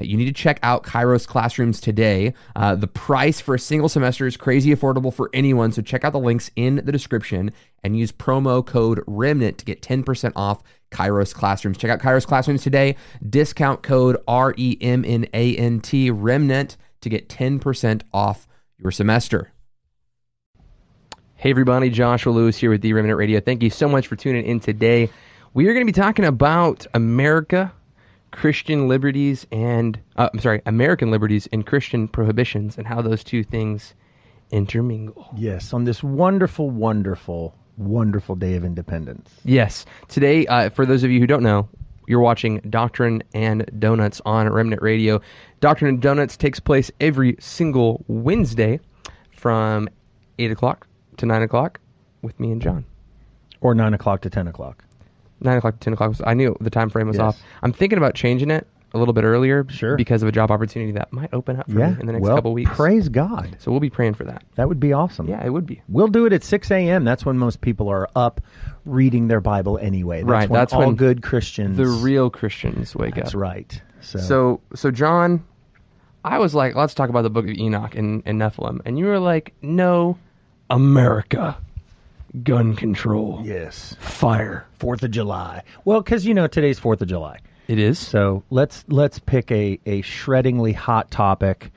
You need to check out Kairos Classrooms today. Uh, the price for a single semester is crazy affordable for anyone, so check out the links in the description and use promo code REMNANT to get 10% off Kairos Classrooms. Check out Kairos Classrooms today. Discount code R E M N A N T REMNANT to get 10% off your semester. Hey everybody, Joshua Lewis here with The Remnant Radio. Thank you so much for tuning in today. We are going to be talking about America, Christian liberties, and uh, I'm sorry, American liberties and Christian prohibitions, and how those two things intermingle. Yes, on this wonderful, wonderful, wonderful day of independence. Yes, today, uh, for those of you who don't know, you're watching Doctrine and Donuts on Remnant Radio. Doctrine and Donuts takes place every single Wednesday from 8 o'clock to 9 o'clock with me and Jon. Or 9 o'clock to 10 o'clock. Nine o'clock to ten o'clock. Was, I knew the time frame was Yes. off. I'm thinking about changing it a little bit earlier, Sure. because of a job opportunity that might open up for Yeah, me in the next well, couple weeks. praise God. So we'll be praying for that. That would be awesome. Yeah, it would be. We'll do it at 6 a.m. That's when most people are up reading their Bible anyway. That's Right, when that's all when good Christians. The real Christians wake up. That's up. right. So, So, so Jon, I was like, let's talk about the Book of Enoch and, and Nephilim, and you were like, no, America, gun control, yes, fire. Fourth of July. Well, because you know today's Fourth of July. It is. So let's let's pick a, a shreddingly hot topic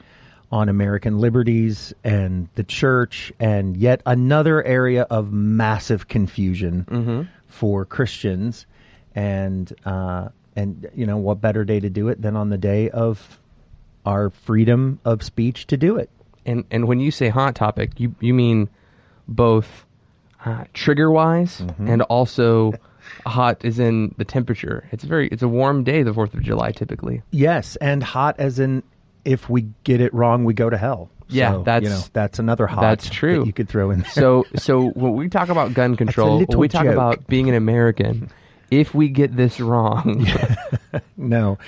on American liberties and the church and yet another area of massive confusion Mm-hmm. for Christians and uh, and you know what better day to do it than on the day of our freedom of speech to do it. And and when you say hot topic, you you mean both uh, trigger wise Mm-hmm. and also hot is in the temperature. It's very it's a warm day, the Fourth of July, typically. Yes, and hot as in if we get it wrong, we go to hell. Yeah, So, that's- you know that's another hot. that's true. that you could throw in. There. So so when we talk about gun control, when we talk joke. about being an American. If we get this wrong, no,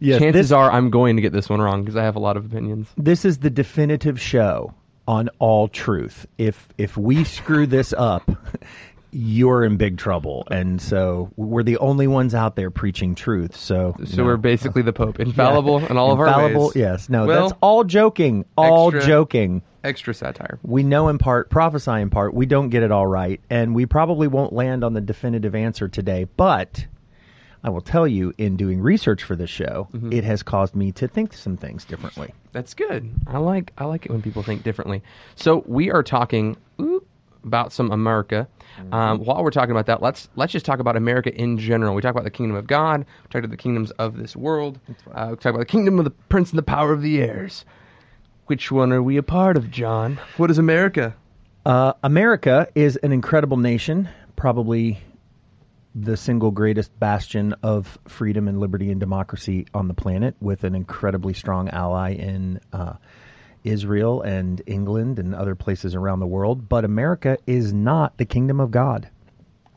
yes, chances this, are I'm going to get this one wrong because I have a lot of opinions. this is the definitive show on all truth. If if we screw this up, you're in big trouble. And so we're the only ones out there preaching truth. So So no. we're basically the Pope, infallible in all of our infallible. ways. Yes, no, Well, that's all joking. All extra- joking. extra satire. We know in part, prophesy in part. We don't get it all right, and we probably won't land on the definitive answer today. But I will tell you, in doing research for this show, Mm-hmm. it has caused me to think some things differently. That's good. I like I like it when people think differently. So we are talking ooh, about some America. Um, while we're talking about that, let's let's just talk about America in general. We talk about the kingdom of God. We talk about the kingdoms of this world. Uh, we talk about the kingdom of the prince and the power of the airs. Which one are we a part of, Jon? What is America? Uh, America is an incredible nation, probably the single greatest bastion of freedom and liberty and democracy on the planet, with an incredibly strong ally in uh, Israel and England and other places around the world. But America is not the kingdom of God.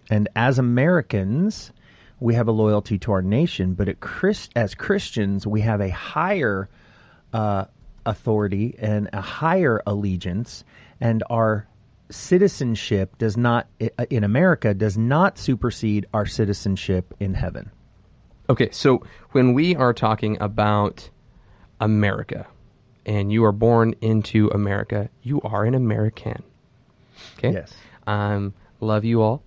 And as Americans, we have a loyalty to our nation, but Christ, as Christians, we have a higher uh, authority and a higher allegiance, and our citizenship does not in America does not supersede our citizenship in heaven. Okay, so when we are talking about America and you are born into America, you are an American. Okay? Yes. Um, love you all.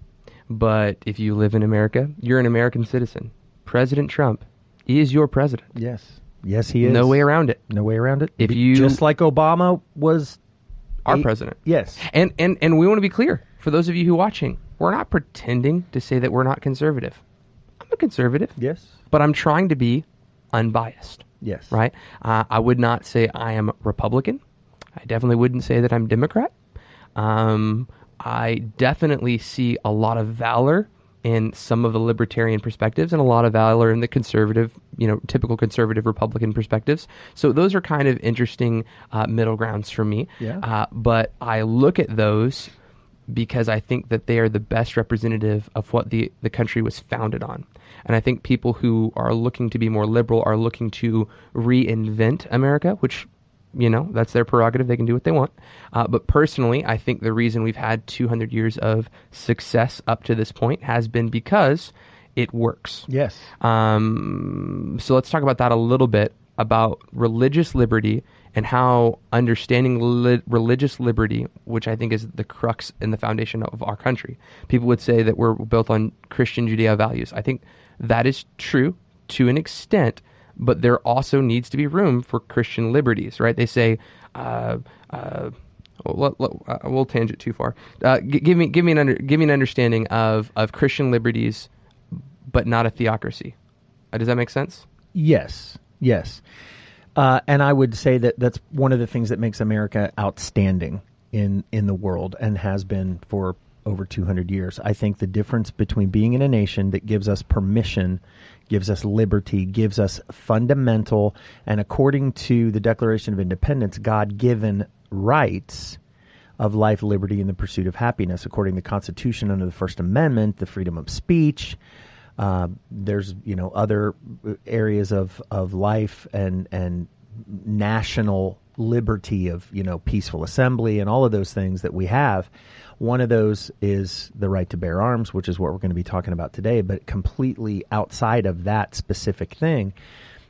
But if you live in America, you're an American citizen. President Trump is your president. Yes. Yes, he is. No way around it. No way around it. If you- just like Obama was Our a- president. Yes. And, and, and we want to be clear for those of you who are watching, we're not pretending to say that we're not conservative. I'm a conservative, Yes. but I'm trying to be unbiased. Yes. right? Uh, I would not say I am Republican. I definitely wouldn't say that I'm Democrat. Um, I definitely see a lot of valor in some of the libertarian perspectives and a lot of valor in the conservative, you know, typical conservative Republican perspectives. So those are kind of interesting uh, middle grounds for me. Yeah. Uh, but I look at those because I think that they are the best representative of what the, the country was founded on. And I think people who are looking to be more liberal are looking to reinvent America, which, you know, that's their prerogative. They can do what they want. Uh, but personally, I think the reason we've had 200 years of success up to this point has been because it works. Yes. Um, so let's talk about that a little bit about religious liberty and how understanding li- religious liberty, which I think is the crux and the foundation of our country. People would say that we're built on Christian Judeo values. I think that is true to an extent, but there also needs to be room for Christian liberties, right? They say, uh, uh, well, uh, we'll tangent too far. Uh, g- give me, give me an under, give me an understanding of of Christian liberties, but not a theocracy. Uh, does that make sense? Yes. Yes. Uh, and I would say that that's one of the things that makes America outstanding in in the world and has been for over 200 years. I think the difference between being in a nation that gives us permission, gives us liberty, gives us fundamental and according to the Declaration of Independence, God-given rights of life, liberty, and the pursuit of happiness, according to the Constitution under the First Amendment, the freedom of speech, uh, there's you know other areas of, of life and and national liberty of you know peaceful assembly and all of those things that we have. One of those is the right to bear arms, which is what we're going to be talking about today. But completely outside of that specific thing,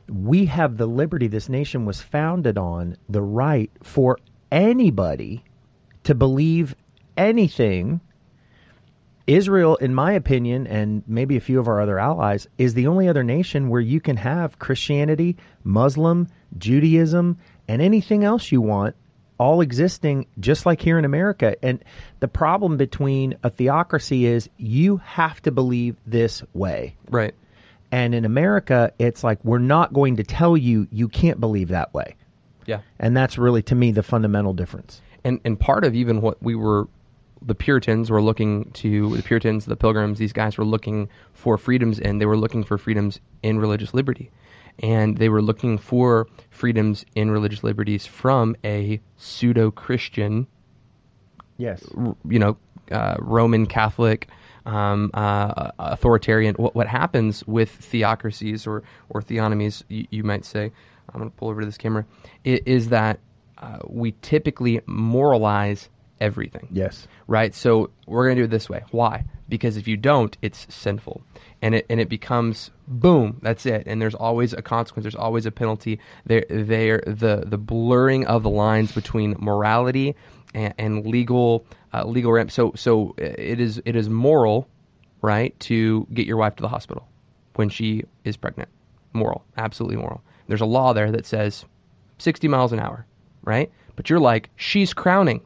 we have the liberty. This nation was founded on the right for anybody to believe anything Israel, in my opinion, and maybe a few of our other allies, is the only other nation where you can have Christianity, Muslim, Judaism, and anything else you want all existing just like here in America. And the problem between a theocracy is you have to believe this way. Right. And in America, it's like we're not going to tell you you can't believe that way. Yeah. And that's really to me the fundamental difference. And and part of even what we were the Puritans were looking to the Puritans, the Pilgrims. These guys were looking for freedoms, and they were looking for freedoms in religious liberty, and they were looking for freedoms in religious liberties from a pseudo-Christian, yes, you know, uh, Roman Catholic. Um, uh, authoritarian. What, what happens with theocracies or or theonomies, you, you might say? I'm going to pull over to this camera. Is that uh, we typically moralize everything. Yes. Right? So we're going to do it this way. Why? Because if you don't, it's sinful. And it and it becomes boom, that's it. And there's always a consequence, there's always a penalty. There there the the blurring of the lines between morality and, and legal uh, legal ramp. So so it is it is moral, right, to get your wife to the hospital when she is pregnant. Moral, absolutely moral. There's a law there that says 60 miles an hour, right? But you're like, she's crowning.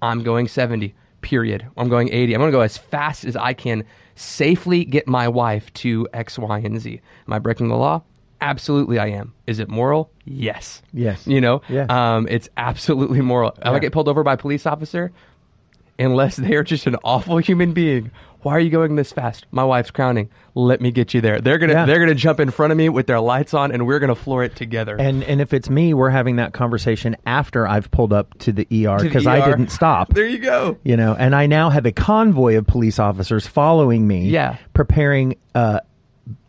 I'm going 70, period. I'm going 80. I'm going to go as fast as I can safely get my wife to X, Y, and Z. Am I breaking the law? Absolutely, I am. Is it moral? Yes. Yes. You know, Yeah. um, it's absolutely moral. If I Yeah. get pulled over by a police officer, unless they are just an awful human being, why are you going this fast? My wife's crowning. Let me get you there. They're gonna Yeah. they're gonna jump in front of me with their lights on, and we're gonna floor it together. And and if it's me, we're having that conversation after I've pulled up to the ER because I ER. didn't stop. there you go. You know, and I now have a convoy of police officers following me, Yeah. preparing uh,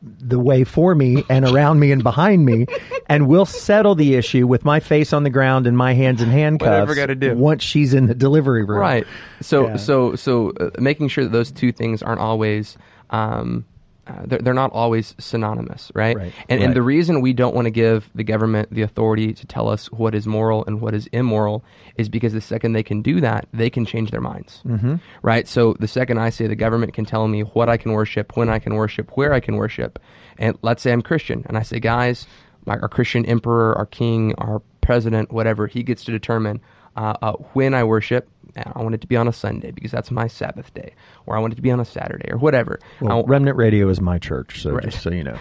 the way for me and around me and behind me, and we'll settle the issue with my face on the ground and my hands in handcuffs. Whatever gotta do. once she's in the delivery room. Right. So Yeah. so so uh, making sure that those two things aren't always um, uh, they're, they're not always synonymous, right? Right. And Right. and the reason we don't want to give the government the authority to tell us what is moral and what is immoral is because the second they can do that, they can change their minds, mm-hmm. right? So the second I say the government can tell me what I can worship, when I can worship, where I can worship, and let's say I'm Christian, and I say, guys, my, our Christian emperor, our king, our president, whatever, he gets to determine uh, uh, when I worship. I want it to be on a Sunday because that's my Sabbath day, or I want it to be on a Saturday, or whatever. Well, Remnant Radio is my church, so Right. just so you know,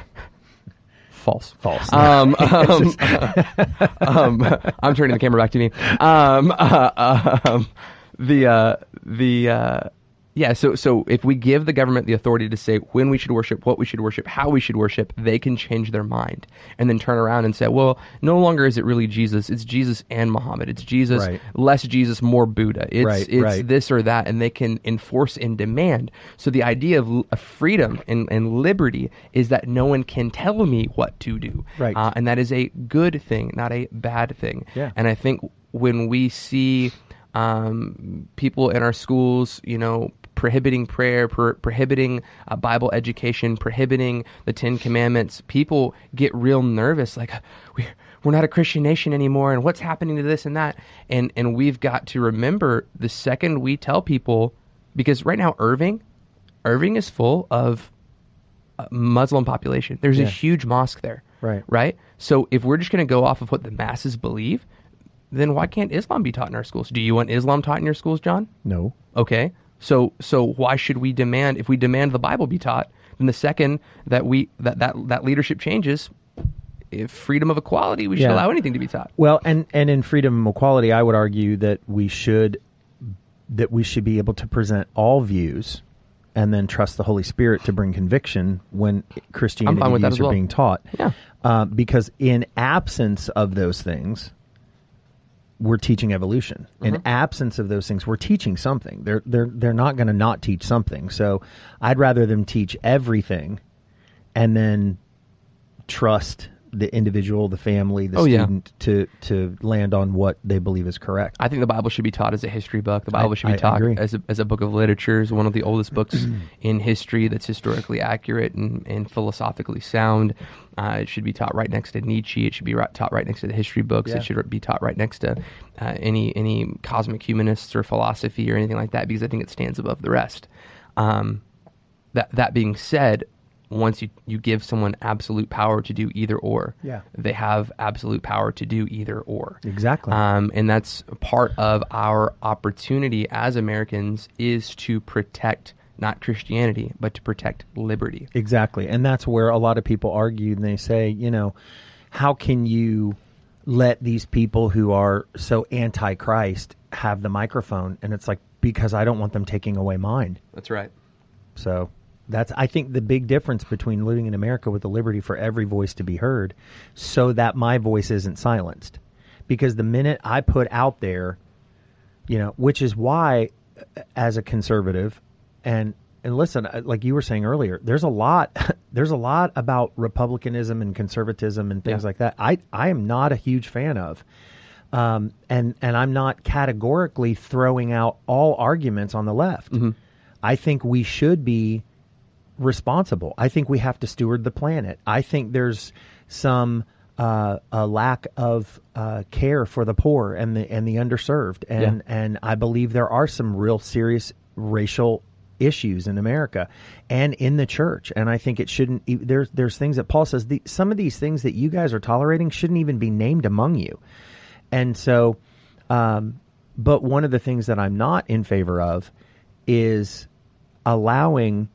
false. false. Um, um, um, I'm turning the camera back to me. Um, uh, um, the uh, the uh, Yeah, so so if we give the government the authority to say when we should worship, what we should worship, how we should worship, they can change their mind and then turn around and say, well, no longer is it really Jesus, it's Jesus and Muhammad. It's Jesus, Right. less Jesus, more Buddha. It's Right, it's right. this or that and they can enforce and demand. So the idea of, freedom and, and liberty is that no one can tell me what to do. Right. Uh, and that is a good thing, not a bad thing. Yeah. And I think when we see um, people in our schools, you know, prohibiting prayer, pro- prohibiting uh, Bible education, prohibiting the Ten Commandments, people get real nervous. Like we we're not a Christian nation anymore, and what's happening to this and that? And and we've got to remember the second we tell people, because right now Irving, Irving is full of uh, Muslim population. There's a huge mosque there. Right. Right. So if we're just going to go off of what the masses believe, then why can't Islam be taught in our schools? Do you want Islam taught in your schools, Jon? No. Okay. So so why should we demand if we demand the Bible be taught, then the second that we that that, that leadership changes, if freedom of equality, we should Yeah. allow anything to be taught. Well, and and in freedom and equality, I would argue that we should that we should be able to present all views, and then trust the Holy Spirit to bring conviction when Christianity I'm fine with that views are well. being taught. Yeah. Uh, because in absence of those things, we're teaching evolution. In Mm-hmm. absence of those things, we're teaching something. They're they're they're not going to not teach something. So I'd rather them teach everything, and then trust the individual, the family, the Oh, yeah. student to to land on what they believe is correct. I think the Bible should be taught as a history book. The Bible I- should be I taught agree. as a, as a book of literature, as one of the oldest books in history that's historically accurate and, and philosophically sound. Uh, it should be taught right next to Nietzsche. It should be right, taught right next to the history books. Yeah. It should be taught right next to uh, any any cosmic humanists or philosophy or anything like that because I think it stands above the rest. Um, that that being said, once you, you give someone absolute power to do either or, Yeah. they have absolute power to do either or. Exactly. Um, and that's part of our opportunity as Americans is to protect not Christianity, but to protect liberty. Exactly. And that's where a lot of people argue and they say, you know, how can you let these people who are so anti Christ have the microphone? And it's like, because I don't want them taking away mine. That's right. So that's, I think, the big difference between living in America with the liberty for every voice to be heard so that my voice isn't silenced. Because the minute I put out there, you know, which is why, uh, as a conservative, and and listen, uh, like you were saying earlier, there's a lot, there's a lot about republicanism and conservatism and things Yeah. like that. I I am not a huge fan of, um, and and I'm not categorically throwing out all arguments on the left. I think we should be responsible. I think we have to steward the planet. I think there's some uh, a lack of uh, care for the poor and the and the underserved, and and I believe there are some real serious racial issues in America and in the church. And I think it shouldn't. There's there's things that Paul says. The, some of these things that you guys are tolerating shouldn't even be named among you. And so, um, but one of the things that I'm not in favor of is allowing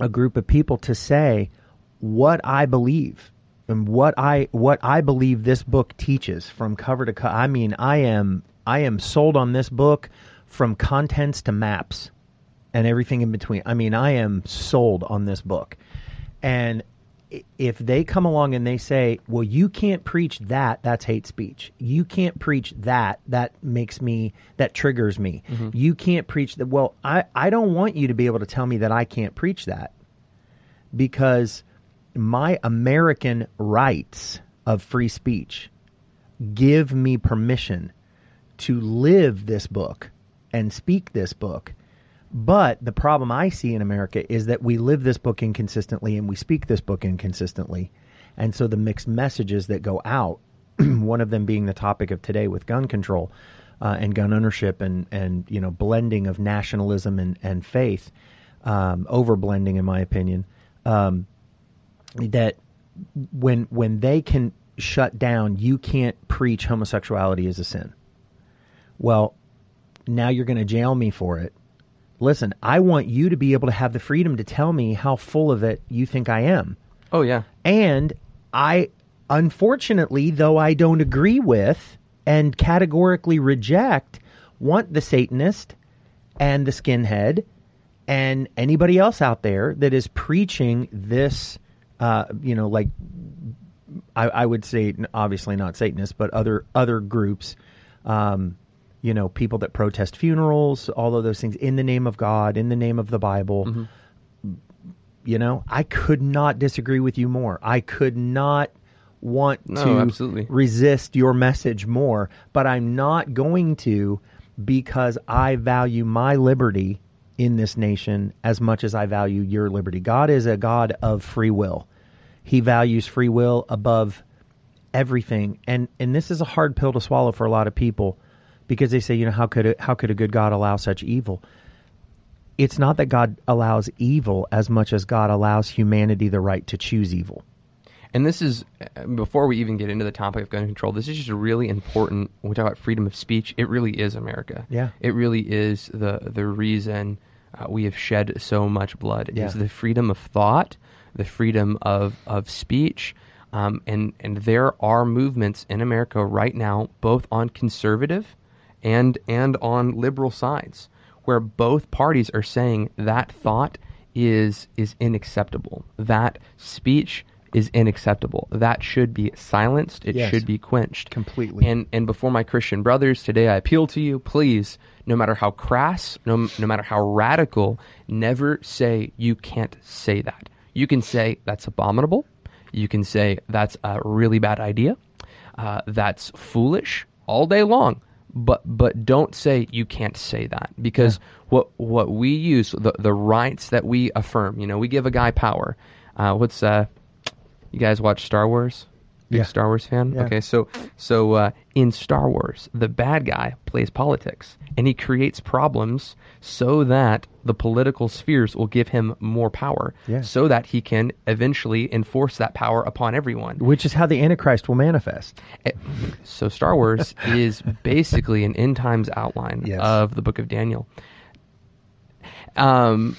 a group of people to say what I believe and what I what I believe this book teaches from cover to cover. I mean, I am I am sold on this book from contents to maps and everything in between. I mean, I am sold on this book. And if they come along and they say, "Well, you can't preach that. That's hate speech. You can't preach that. That makes me that triggers me. Mm-hmm. You can't preach that." Well, I I don't want you to be able to tell me that I can't preach that because my American rights of free speech give me permission to live this book and speak this book. But the problem I see in America is that we live this book inconsistently and we speak this book inconsistently. And so the mixed messages that go out, one of them being the topic of today with gun control uh, and gun ownership and, and you know blending of nationalism and, and faith, um, over blending in my opinion, um, that when when they can shut down, you can't preach homosexuality as a sin. Well, now you're going to jail me for it. Listen, I want you to be able to have the freedom to tell me how full of it you think I am. Oh yeah. And I, unfortunately, though I don't agree with and categorically reject, want the Satanist and the skinhead and anybody else out there that is preaching this, uh, you know, like I, I would say, obviously not Satanists, but other other groups, um, you know, people that protest funerals, all of those things in the name of God, in the name of the Bible. Mm-hmm. You know, I could not disagree with you more. I could not want No, to absolutely. resist your message more, but I'm not going to because I value my liberty in this nation as much as I value your liberty. God is a God of free will. He values free will above everything. And and this is a hard pill to swallow for a lot of people because they say, you know, how could a, how could a good God allow such evil? It's not that God allows evil as much as God allows humanity the right to choose evil. And this is before we even get into the topic of gun control. This is just really important when we talk about freedom of speech. It really is America. Yeah. it really is the the reason uh, we have shed so much blood. Yeah. Is the freedom of thought, the freedom of of speech, um, and and there are movements in America right now, both on conservative and and on liberal sides, where both parties are saying that thought is is unacceptable. That speech is unacceptable. That should be silenced. It Yes. should be quenched Completely. And and before my Christian brothers today, I appeal to you, please, no matter how crass, no no matter how radical, never say you can't say that. You can say that's abominable. You can say that's a really bad idea. Uh, that's foolish all day long. But but don't say you can't say that because what what we use the the rights that we affirm. You know, we give a guy power. Uh, what's uh, you guys watch Star Wars? Big Yeah. Star Wars fan. Yeah. Okay, so so uh, in Star Wars, the bad guy plays politics, and he creates problems so that the political spheres will give him more power, Yeah. so that he can eventually enforce that power upon everyone. Which is how the Antichrist will manifest. Eh, So Star Wars is basically an end times outline Yes. of the Book of Daniel. Um,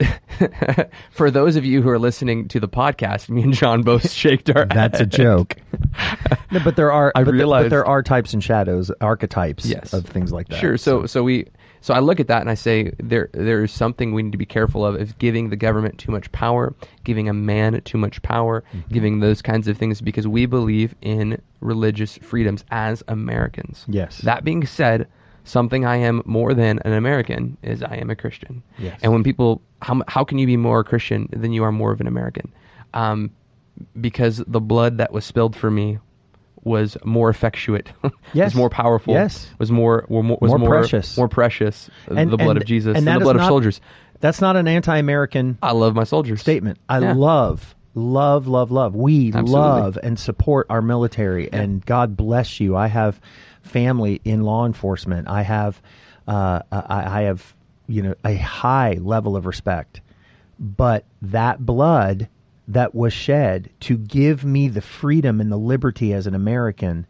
for those of you who are listening to the podcast, me and John both shaked our. That's a joke. no, but there are I but, the- but there are types and shadows, archetypes Yes. of things like that. Sure. So so we so I look at that and I say there there is something we need to be careful of is giving the government too much power, giving a man too much power, Mm-hmm. giving those kinds of things because we believe in religious freedoms as Americans. Yes. That being said, something I am more than an American is I am a Christian. Yes. And when people how how can you be more Christian than you are more of an American? Um, because the blood that was spilled for me was more effectuate, Yes. was more powerful, Yes. was more was More more precious. more precious. And- the blood and- of Jesus and the blood of soldiers. That's not an anti-American I love my soldiers. statement. I Yeah. love, love, love, love. We Absolutely. love and support our military, and God bless you. I have family in law enforcement. I have, uh, I, I have, you know, a high level of respect. But that blood that was shed to give me the freedom and the liberty as an American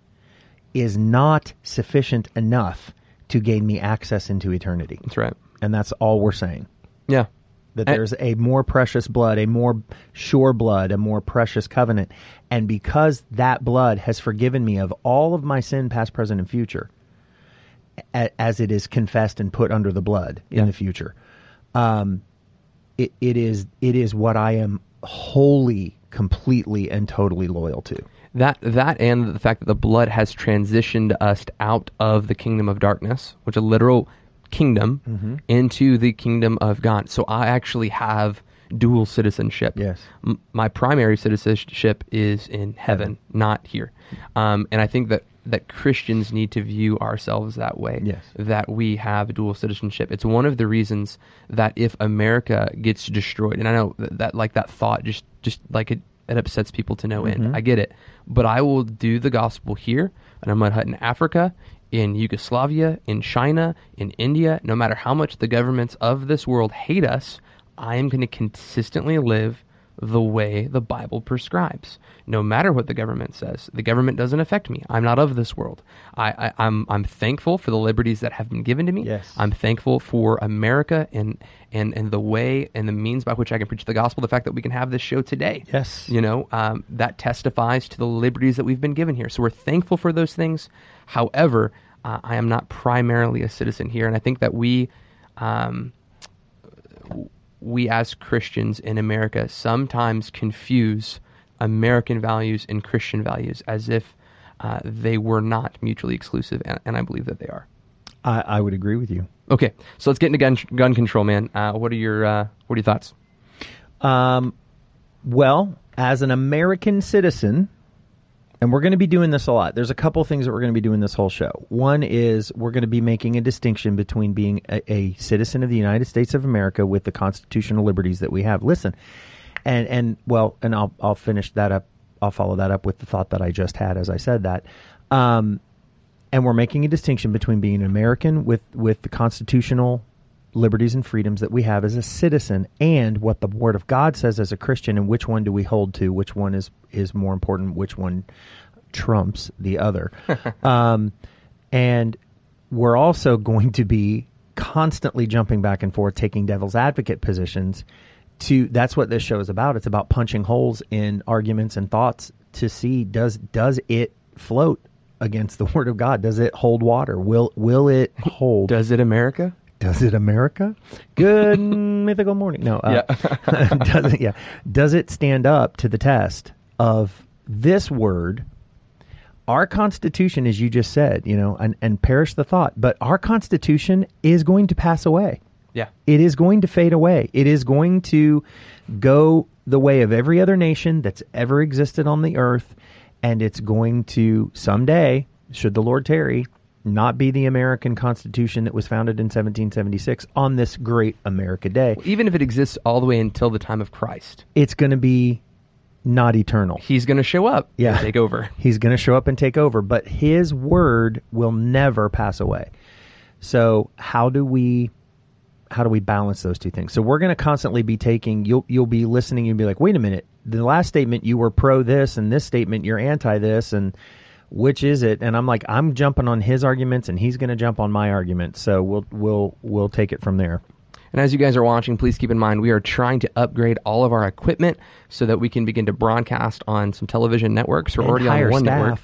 is not sufficient enough to gain me access into eternity. That's right. And that's all we're saying Yeah. That And- there's a more precious blood, a more sure blood, a more precious covenant. And because that blood has forgiven me of all of my sin, past, present, and future, a- as it is confessed and put under the blood Yeah. in the future, um, it, it is it is what I am wholly, completely, and totally loyal to. That that and the fact that the blood has transitioned us out of the kingdom of darkness, which is a literal kingdom, Mm-hmm. into the kingdom of God. So I actually have dual citizenship. Yes. M- my primary citizenship is in heaven, not here. Um, and I think that that Christians need to view ourselves that way. Yes. That we have dual citizenship. It's one of the reasons that if America gets destroyed, and I know that, that like that thought just just like it, it upsets people to no end. I get it, but I will do the gospel here, and I'm gonna hunt in Africa, in Yugoslavia, in China, in India. No matter how much the governments of this world hate us, I am going to consistently live the way the Bible prescribes. No matter what the government says, the government doesn't affect me. I'm not of this world. I, I, I'm I'm thankful for the liberties that have been given to me. Yes. I'm thankful for America and and and the way and the means by which I can preach the gospel. The fact that we can have this show today. Yes. You know um, that testifies to the liberties that we've been given here. So we're thankful for those things. However, uh, I am not primarily a citizen here, and I think that we um, we as Christians in America sometimes confuse American values and Christian values as if uh, they were not mutually exclusive, and, and I believe that they are. I, I would agree with you. Okay, so let's get into gun gun control, man. Uh, what are your uh, what are your thoughts? Um, well, as an American citizen, and we're going to be doing this a lot. There's a couple things that we're going to be doing this whole show. One is we're going to be making a distinction between being a, a citizen of the United States of America with the constitutional liberties that we have. Listen, and and well, and I'll I'll finish that up. I'll follow that up with the thought that I just had as I said that. Um, and we're making a distinction between being an American with with the constitutional liberties and freedoms that we have as a citizen and what the word of God says as a Christian and which one do we hold to which one is is more important which one trumps the other um, and we're also going to be constantly jumping back and forth taking devil's advocate positions to that's what this show is about it's about punching holes in arguments and thoughts to see does does it float against the word of God? Does it hold water? Will will it hold? Does it America? Does it America? Good mythical morning. No, uh, Yeah. does it? Yeah, does it stand up to the test of this word? Our Constitution, as you just said, you know, and, and perish the thought, but our Constitution is going to pass away. Yeah. It is going to fade away. It is going to go the way of every other nation that's ever existed on the earth, and it's going to someday, should the Lord tarry, not be the American Constitution that was founded in 1776 on this great America Day. Even if it exists all the way until the time of Christ, It's going to be not eternal. he's going to show up. Yeah. and take over. He's going to show up and take over, but his word will never pass away. So, how do we how do we balance those two things? So, we're going to constantly be taking you'll you'll be listening and be like, "Wait a minute. The last statement you were pro this and this statement you're anti this and which is it?" And I'm like, "I'm jumping on his arguments and he's going to jump on my arguments." So, we'll we'll we'll take it from there. And as you guys are watching, please keep in mind we are trying to upgrade all of our equipment so that we can begin to broadcast on some television networks. We're And already on one staff, network.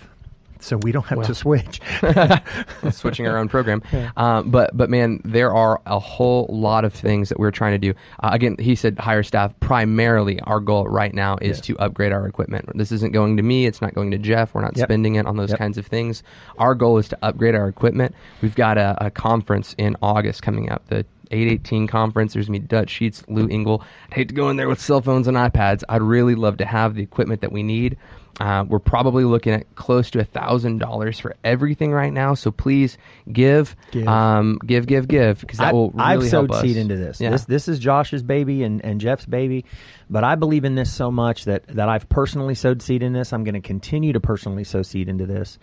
So we don't have Well. to switch. switching our own program. Um, but but man, there are a whole lot of things that we're trying to do. Uh, again, he said hire staff. Primarily, our goal right now is Yeah. to upgrade our equipment. This isn't going to me. It's not going to Jeff. We're not Yep. spending it on those Yep. kinds of things. Our goal is to upgrade our equipment. We've got a, a conference in August coming up. The 818 conference. There's me, Dutch Sheets, Lou Engle. I'd hate to go in there with cell phones and iPads. I'd really love to have the equipment that we need. Uh, we're probably looking at close to a thousand dollars for everything right now. So please give, Give. um, give, give, give, because that I- will really help. I've help sowed us. seed into this. Yeah. This this is Josh's baby and, and Jeff's baby, but I believe in this so much that that I've personally sowed seed in this. I'm going to continue to personally sow seed into this,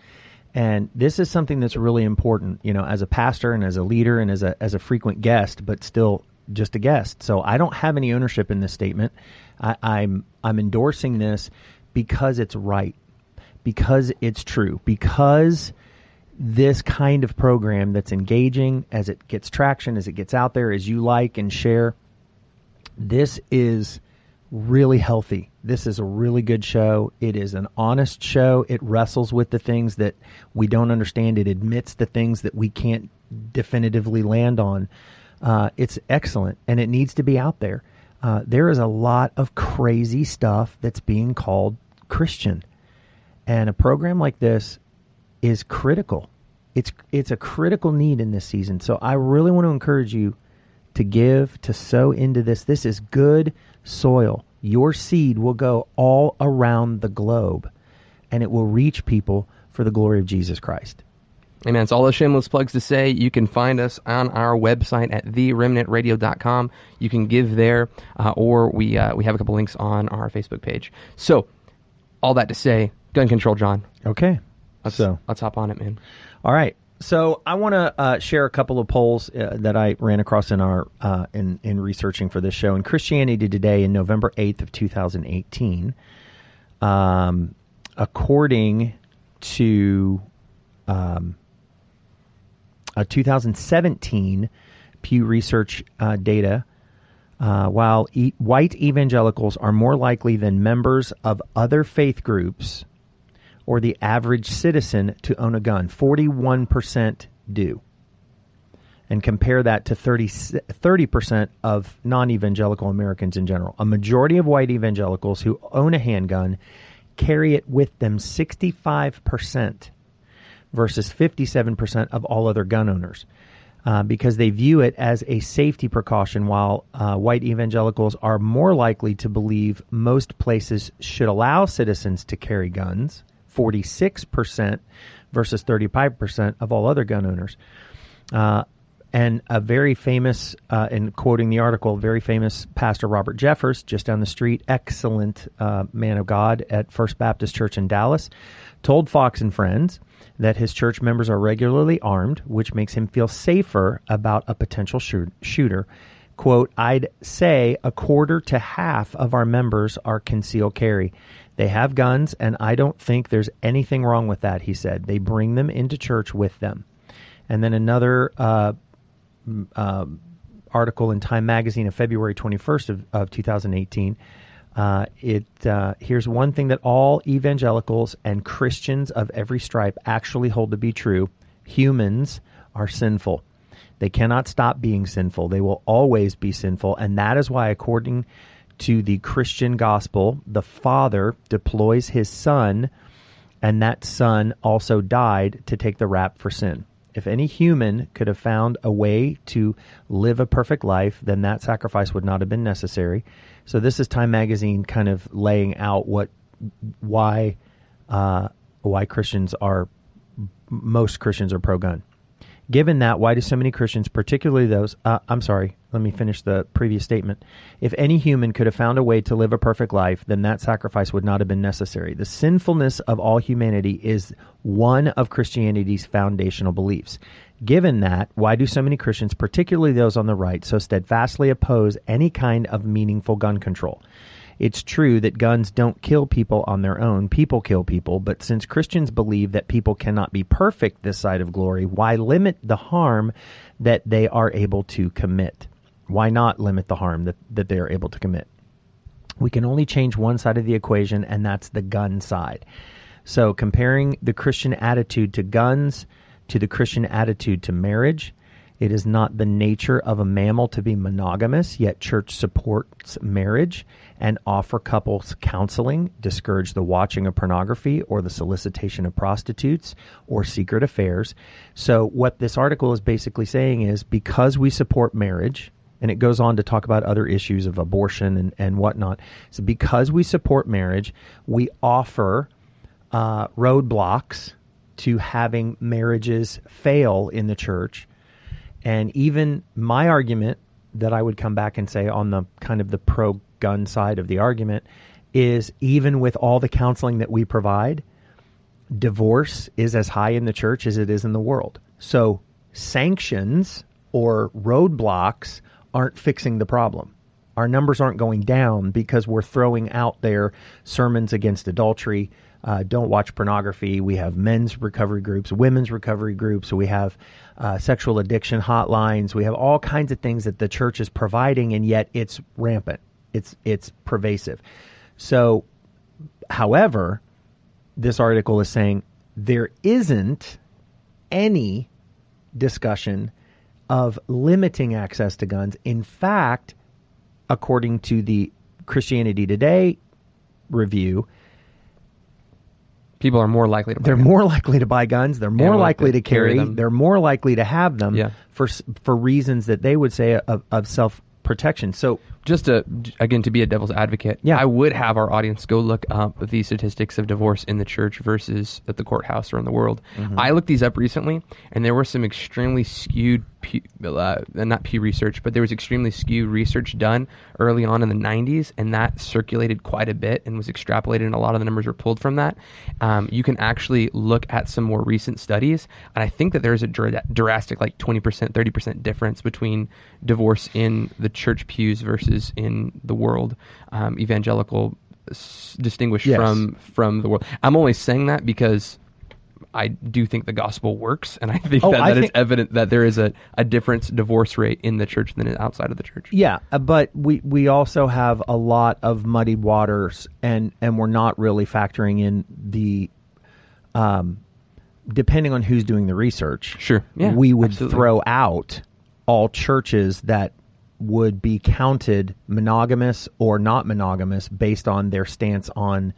and this is something that's really important. You know, as a pastor and as a leader and as a as a frequent guest, but still just a guest. So I don't have any ownership in this statement. I, I'm I'm endorsing this because it's right, because it's true, because this kind of program that's engaging as it gets traction, as it gets out there, as you like and share, this is really healthy. This is a really good show. It is an honest show. It wrestles with the things that we don't understand. It admits the things that we can't definitively land on. Uh, it's excellent, and it needs to be out there. Uh, there is a lot of crazy stuff that's being called Christian, and a program like this is critical. It's it's a critical need in this season. So I really want to encourage you to give, to sow into this. This is good soil. Your seed will go all around the globe and it will reach people for the glory of Jesus Christ. Amen. It's all the shameless plugs to say. You can find us on our website at theremnantradio.com. You can give there, uh, or we uh, we have a couple links on our Facebook page. So, all that to say, gun control, Jon. Okay. Let's, So- let's hop on it, man. All right. So I want to uh, share a couple of polls uh, that I ran across in our uh, in in researching for this show. In Christianity Today, in November eighth of two thousand eighteen, um, according to um, a 2017 Pew Research uh, data, uh, while e- white evangelicals are more likely than members of other faith groups or the average citizen to own a gun. 41% do. and compare that to 30 percent of non-evangelical Americans in general. A majority of white evangelicals who own a handgun carry it with them 65 percent versus 57 percent of all other gun owners. Uh, because they view it as a safety precaution, while uh, white evangelicals are more likely to believe most places should allow citizens to carry guns, 46% versus 35% of all other gun owners. Uh, and a very famous, uh, in quoting the article, very famous pastor Robert Jeffress, just down the street, excellent uh, man of God at First Baptist Church in Dallas, told Fox and Friends that his church members are regularly armed, which makes him feel safer about a potential shoot- shooter. Quote, I'd say a quarter to half of our members are concealed carry. They have guns, and I don't think there's anything wrong with that, he said. They bring them into church with them. And then another uh, uh, article in Time Magazine of February 21st of, of 2018 uh, it uh, here's one thing that all evangelicals and Christians of every stripe actually hold to be true: humans are sinful. They cannot stop being sinful. They will always be sinful, and that is why, according to the Christian gospel, the Father deploys His Son, and that Son also died to take the rap for sin. If any human could have found a way to live a perfect life, then that sacrifice would not have been necessary. So this is Time Magazine kind of laying out what why uh, why Christians are most Christians are pro gun. Given that, why do so many Christians, particularly those, uh, I'm sorry, let me finish the previous statement. If any human could have found a way to live a perfect life, then that sacrifice would not have been necessary. The sinfulness of all humanity is one of Christianity's foundational beliefs. Given that, why do so many Christians, particularly those on the right, so steadfastly oppose any kind of meaningful gun control? It's true that guns don't kill people on their own. People kill people. But since Christians believe that people cannot be perfect this side of glory, why limit the harm that they are able to commit? Why not limit the harm that, that they are able to commit? We can only change one side of the equation, and that's the gun side. So, comparing the Christian attitude to guns to the Christian attitude to marriage. It is not the nature of a mammal to be monogamous, yet church supports marriage and offer couples counseling, discourage the watching of pornography or the solicitation of prostitutes or secret affairs. So what this article is basically saying is because we support marriage, and it goes on to talk about other issues of abortion and, and whatnot. So because we support marriage, we offer uh, roadblocks to having marriages fail in the church. And even my argument that I would come back and say on the kind of the pro gun side of the argument is even with all the counseling that we provide, divorce is as high in the church as it is in the world. So sanctions or roadblocks aren't fixing the problem. Our numbers aren't going down because we're throwing out there sermons against adultery, uh, don't watch pornography. We have men's recovery groups, women's recovery groups. We have uh, sexual addiction hotlines. We have all kinds of things that the church is providing, and yet it's rampant. It's it's pervasive. So, however, this article is saying there isn't any discussion of limiting access to guns. In fact, according to the Christianity Today review, people are more likely to. they're guns. more likely to buy guns. They're more likely likely to carry carry. them. They're more likely to have them Yeah. for for reasons that they would say of, of self protection. So just to again to be a devil's advocate, Yeah. I would have our audience go look up the statistics of divorce in the church versus at the courthouse or in the world. Mm-hmm. I looked these up recently, and there were some extremely skewed, Pew, uh, not Pew research, but there was extremely skewed research done early on in the '90s, and that circulated quite a bit and was extrapolated, and a lot of the numbers were pulled from that. Um, you can actually look at some more recent studies, and I think that there's a dra- drastic, like 20%, 30% difference between divorce in the church pews versus in the world, um, evangelical s- distinguished Yes. from from the world. I'm only saying that because I do think the gospel works, and I think Oh, that, I that think- evident that there is a, a difference divorce rate in the church than outside of the church. yeah, uh, but we we also have a lot of muddy waters, and and we're not really factoring in the, um, depending on who's doing the research. Sure. Yeah, we would absolutely. throw out all churches that would be counted monogamous or not monogamous based on their stance on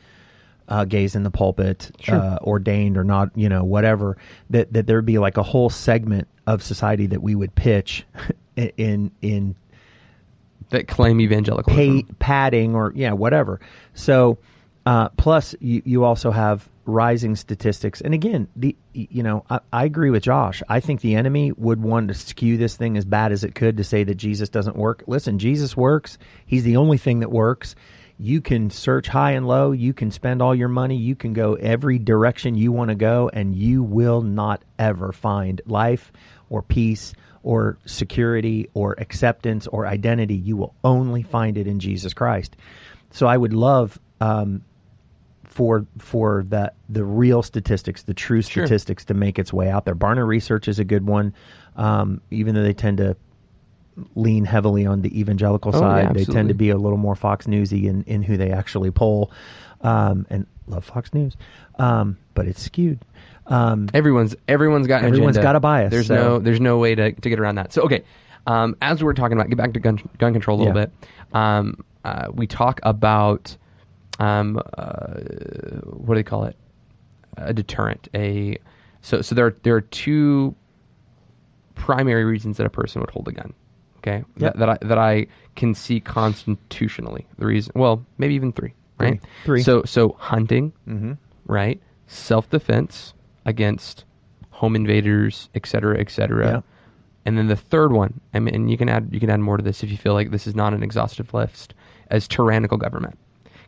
uh, gays in the pulpit, uh, ordained or not, you know, whatever. That that there'd be like a whole segment of society that we would pitch in in that claim evangelical. pay, padding or yeah whatever. So uh, plus you, you also have rising statistics. And again the you know I, I agree with josh. I think the enemy would want to skew this thing as bad as it could to say that jesus doesn't work. Listen jesus works. He's the only thing that works you can search high and low you can spend all your money you can go every direction you want to go and you will not ever find life or peace or security or acceptance or identity you will only find it in jesus christ so i would love um, for for the the real statistics, the true Sure. statistics, to make its way out there. Barna Research is a good one, um, even though they tend to lean heavily on the evangelical Oh, yeah, side. they tend to be a little more Fox Newsy in, in who they actually poll, um, and love Fox News, um, but it's skewed. Um, Everyone's everyone's got Everyone's agenda. got a bias, There's so- no there's no way to, to get around that. So okay, um, as we're talking about, get back to gun gun control a little Yeah. bit. Um, uh, we talk about um, uh, what do they call it? A deterrent. A so so there are, there are two primary reasons that a person would hold a gun. Okay, Yep. that, that I that I can see constitutionally. The reason, well, maybe even three. Right. Three. So so hunting mhm. right? Self defense against home invaders, et cetera, et cetera. Yeah. And then the third one, I mean, and you can add you can add more to this if you feel like this is not an exhaustive list, as tyrannical government.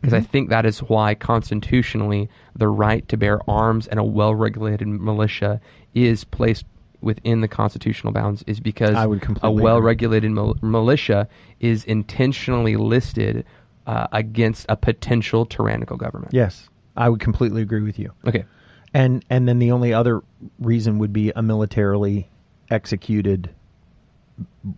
Because I think that is why constitutionally the right to bear arms and a well-regulated militia is placed within the constitutional bounds is because a well-regulated mil- militia is intentionally listed uh, against a potential tyrannical government. Yes, I would completely agree with you. Okay. And and then the only other reason would be a militarily executed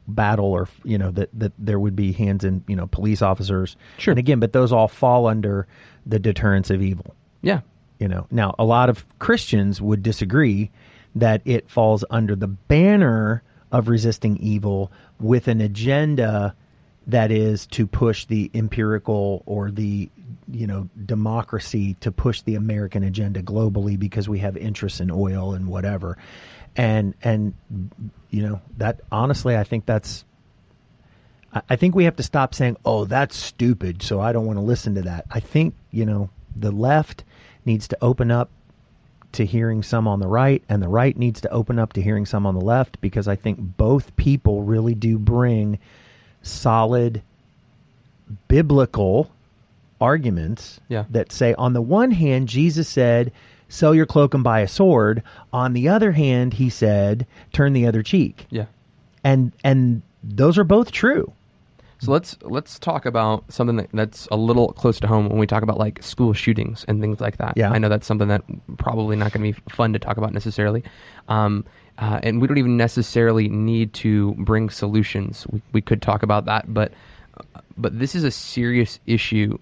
battle or you know that that there would be hands in you know police officers Sure. and again but those all fall under the deterrence of evil Yeah. you know now a lot of christians would disagree that it falls under the banner of resisting evil with an agenda that is to push the empirical or the you know democracy to push the american agenda globally because we have interests in oil and whatever and and you know that honestly i think that's I- think we have to stop saying, "Oh, that's stupid," so I don't want to listen to that. I think you know the left needs to open up to hearing some on the right, and the right needs to open up to hearing some on the left because I think both people really do bring solid biblical arguments Yeah. that say, on the one hand, Jesus said, "Sell your cloak and buy a sword." On the other hand, he said, "Turn the other cheek." Yeah. and and those are both true. So let's let's talk about something that, that's a little close to home when we talk about like school shootings and things like that. Yeah. I know that's something that probably not going to be fun to talk about necessarily, um, uh, and we don't even necessarily need to bring solutions. We, we could talk about that, but but this is a serious issue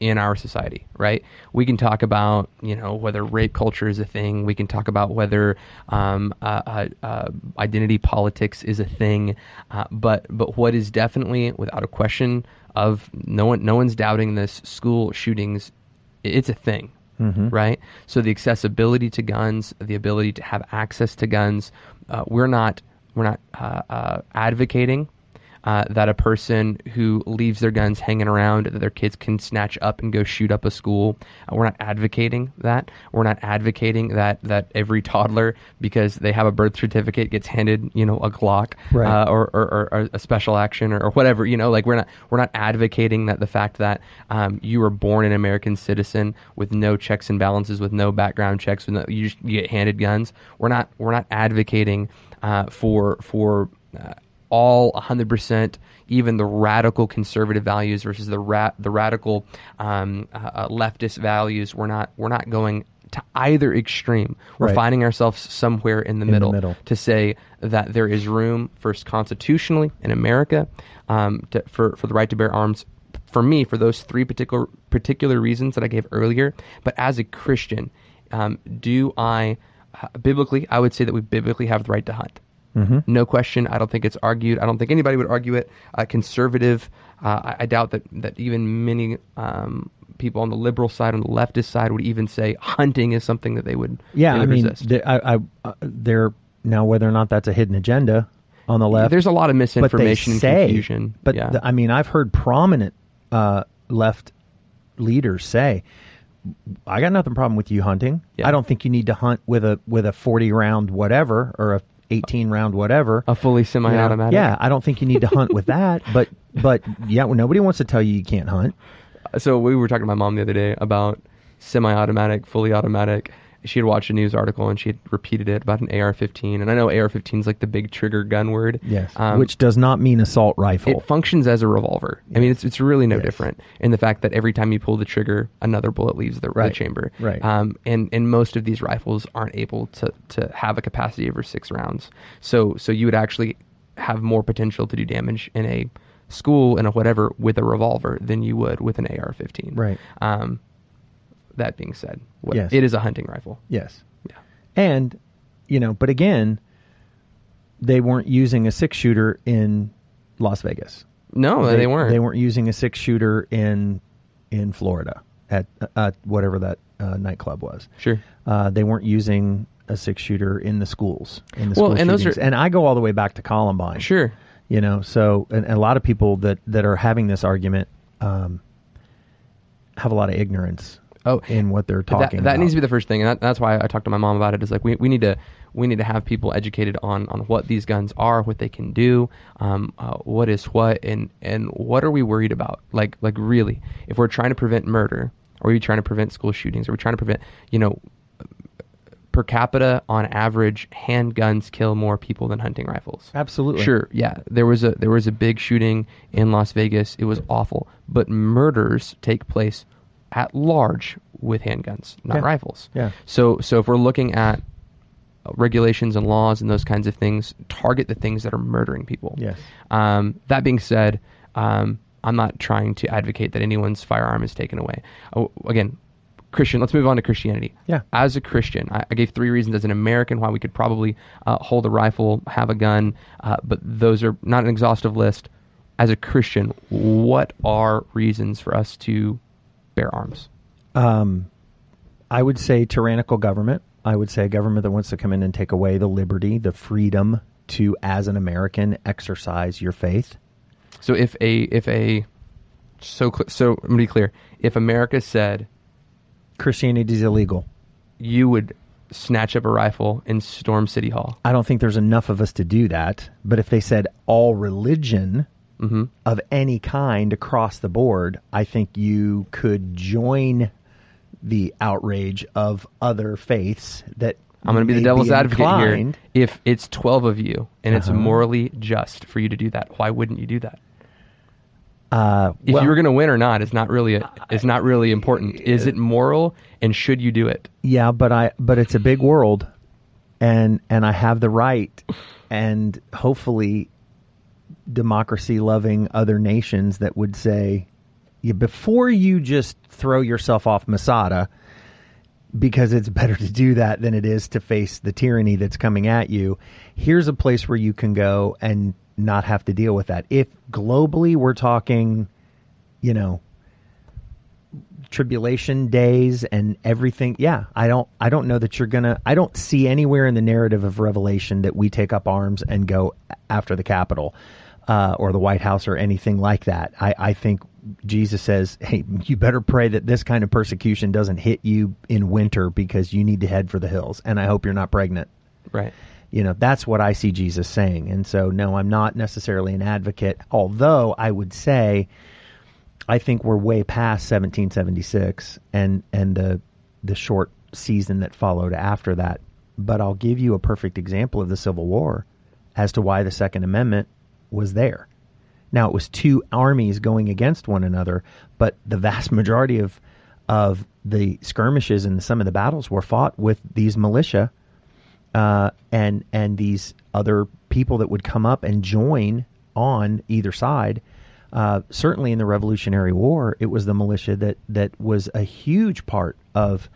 in our society, right? We can talk about, you know, whether rape culture is a thing. We can talk about whether um, uh, uh, uh, identity politics is a thing. Uh, but but what is definitely, without a question, of no one no one's doubting this. School shootings, it's a thing, right? So the accessibility to guns, the ability to have access to guns, uh, we're not we're not uh, uh, advocating uh, that a person who leaves their guns hanging around that their kids can snatch up and go shoot up a school. Uh, we're not advocating that. We're not advocating that that every toddler because they have a birth certificate gets handed you know a Glock Right. uh, or, or, or, or a special action or, or whatever you know like we're not we're not advocating that the fact that um, you were born an American citizen with no checks and balances with no background checks with no, you, just, you get handed guns. We're not we're not advocating uh, for for uh, all 100%, even the radical conservative values versus the ra- the radical um, uh, uh, leftist values. We're not we're not going to either extreme. We're Right. finding ourselves somewhere in the, the middle, middle. to say that there is room, first constitutionally in America, um, to, for for the right to bear arms. For me, for those three particular particular reasons that I gave earlier, but as a Christian, um, do I uh, biblically? I would say that we biblically have the right to hunt No question. I don't think it's argued. I don't think anybody would argue it. Uh, conservative. Uh, I, I doubt that that even many um, people on the liberal side, on the leftist side, would even say hunting is something that they would. Yeah, they I mean, resist. the- I, I, uh, they're now whether or not that's a hidden agenda on the left. There's a lot of but they misinformation and confusion. But yeah. the- I mean, I've heard prominent uh, left leaders say, "I got nothing problem with you hunting. Yeah. I don't think you need to hunt with a with a 40 round whatever or a 18 round whatever." a fully You know? semi-automatic. Yeah, I don't think you need to hunt with that. But but yeah, well, nobody wants to tell you you can't hunt. So we were talking to my mom the other day about semi-automatic, fully automatic. She had watched a news article and she had repeated it about an AR-15. And I know AR-15 is like the big trigger gun word. Yes, Um, which does not mean assault rifle. it functions as a revolver. I mean, it's it's really no Yes. different in the fact that every time you pull the trigger, another bullet leaves the, the Right. chamber. Right. Um, and and most of these rifles aren't able to to have a capacity over six rounds. So so you would actually have more potential to do damage in a school and a whatever with a revolver than you would with an AR-15. Right. Um, that being said, what, Yes. it is a hunting rifle. yes. Yeah. And, you know, but again, they weren't using a six shooter in Las Vegas. No, they, weren't. They weren't using a six shooter in in Florida at uh, whatever that uh, nightclub was. Sure. Uh, they weren't using a six shooter in the schools in the Well, school and those are- and I go all the way back to Columbine. Sure. You know, so and, and a lot of people that that are having this argument um, have a lot of ignorance Oh, in what they're talking that, that needs to be the first thing, and that, that's why I talked to my mom about it. Is like we, we need to we need to have people educated on on what these guns are, what they can do, um, uh, what is what, and and what are we worried about? Like like really, if we're trying to prevent murder, or are we trying to prevent school shootings, or are we trying to prevent you know per capita on average handguns kill more people than hunting rifles Absolutely. Sure, yeah. There was a there was a big shooting in Las Vegas. It was awful, but murders take place at large with handguns, not Yeah. rifles. Yeah. So so if we're looking at regulations and laws and those kinds of things, target the things that are murdering people. Yes. Um, that being said, um, I'm not trying to advocate that anyone's firearm is taken away. Oh, again, Christian. Let's move on to Christianity. Yeah. As a Christian, I, I gave three reasons as an American why we could probably uh, hold a rifle, have a gun, uh, but those are not an exhaustive list. As a Christian, what are reasons for us to bear arms? Um, I would say tyrannical government. I would say a government that wants to come in and take away the liberty, the freedom to, as an American, exercise your faith. So if a if a so cl- so let me be clear. If America said Christianity is illegal. you would snatch up a rifle and storm City Hall, I don't think there's enough of us to do that. But if they said all religion Mm-hmm. of any kind across the board, I think you could join the outrage of other faiths that I'm going to be the devil's advocate here. If it's 12 of you and it's Uh-huh. morally just for you to do that, why wouldn't you do that? Uh, If well, you were going to win or not is not really a, is not really important. Is it moral and should you do it? Yeah, but I but it's a big world, and and I have the right, and hopefully, democracy loving other nations that would say, yeah, before you just throw yourself off Masada, because it's better to do that than it is to face the tyranny that's coming at you. Here's a place where you can go and not have to deal with that. If globally we're talking, you know, tribulation days and everything yeah i don't i don't know that you're gonna i don't see anywhere in the narrative of revelation that we take up arms and go after the capitol uh, or the white house or anything like that. I i think jesus says hey you better pray that this kind of persecution doesn't hit you in winter because you need to head for the hills and i hope you're not pregnant. Right. you know that's what i see jesus saying. And so no i'm not necessarily an advocate although i would say i think we're way past 1776 and and the the short season that followed after that. But i'll give you a perfect example of the civil war as to why the second amendment was there now it was two armies going against one another but the vast majority of of the skirmishes and some of the battles were fought with these militia uh, and and these other people that would come up and join on either side. Uh, certainly in the Revolutionary War, it was the militia that that was a huge part of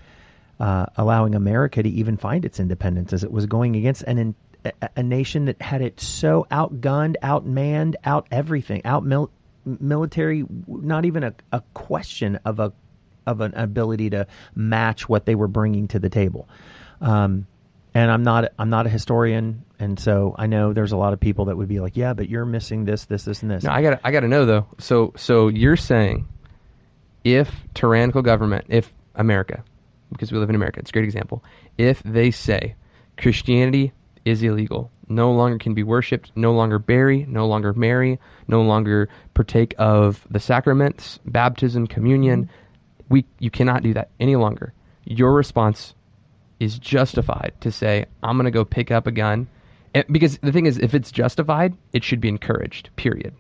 uh, allowing America to even find its independence, as it was going against an a, a nation that had it so outgunned, outmanned, out everything, out mil- military. Not even a, a question of a of an ability to match what they were bringing to the table. Um, and I'm not I'm not a historian, and so I know there's a lot of people that would be like, yeah, but you're missing this, this, this, and this. No, I got I got to know though. So so you're saying if tyrannical government, if America, because we live in America, it's a great example. If they say Christianity is illegal, no longer can be worshipped, no longer bury, no longer marry, no longer partake of the sacraments, baptism, communion, we you cannot do that any longer. Your response is justified to say, I'm going to go pick up a gun. And- because the thing is, if it's justified, it should be encouraged, period.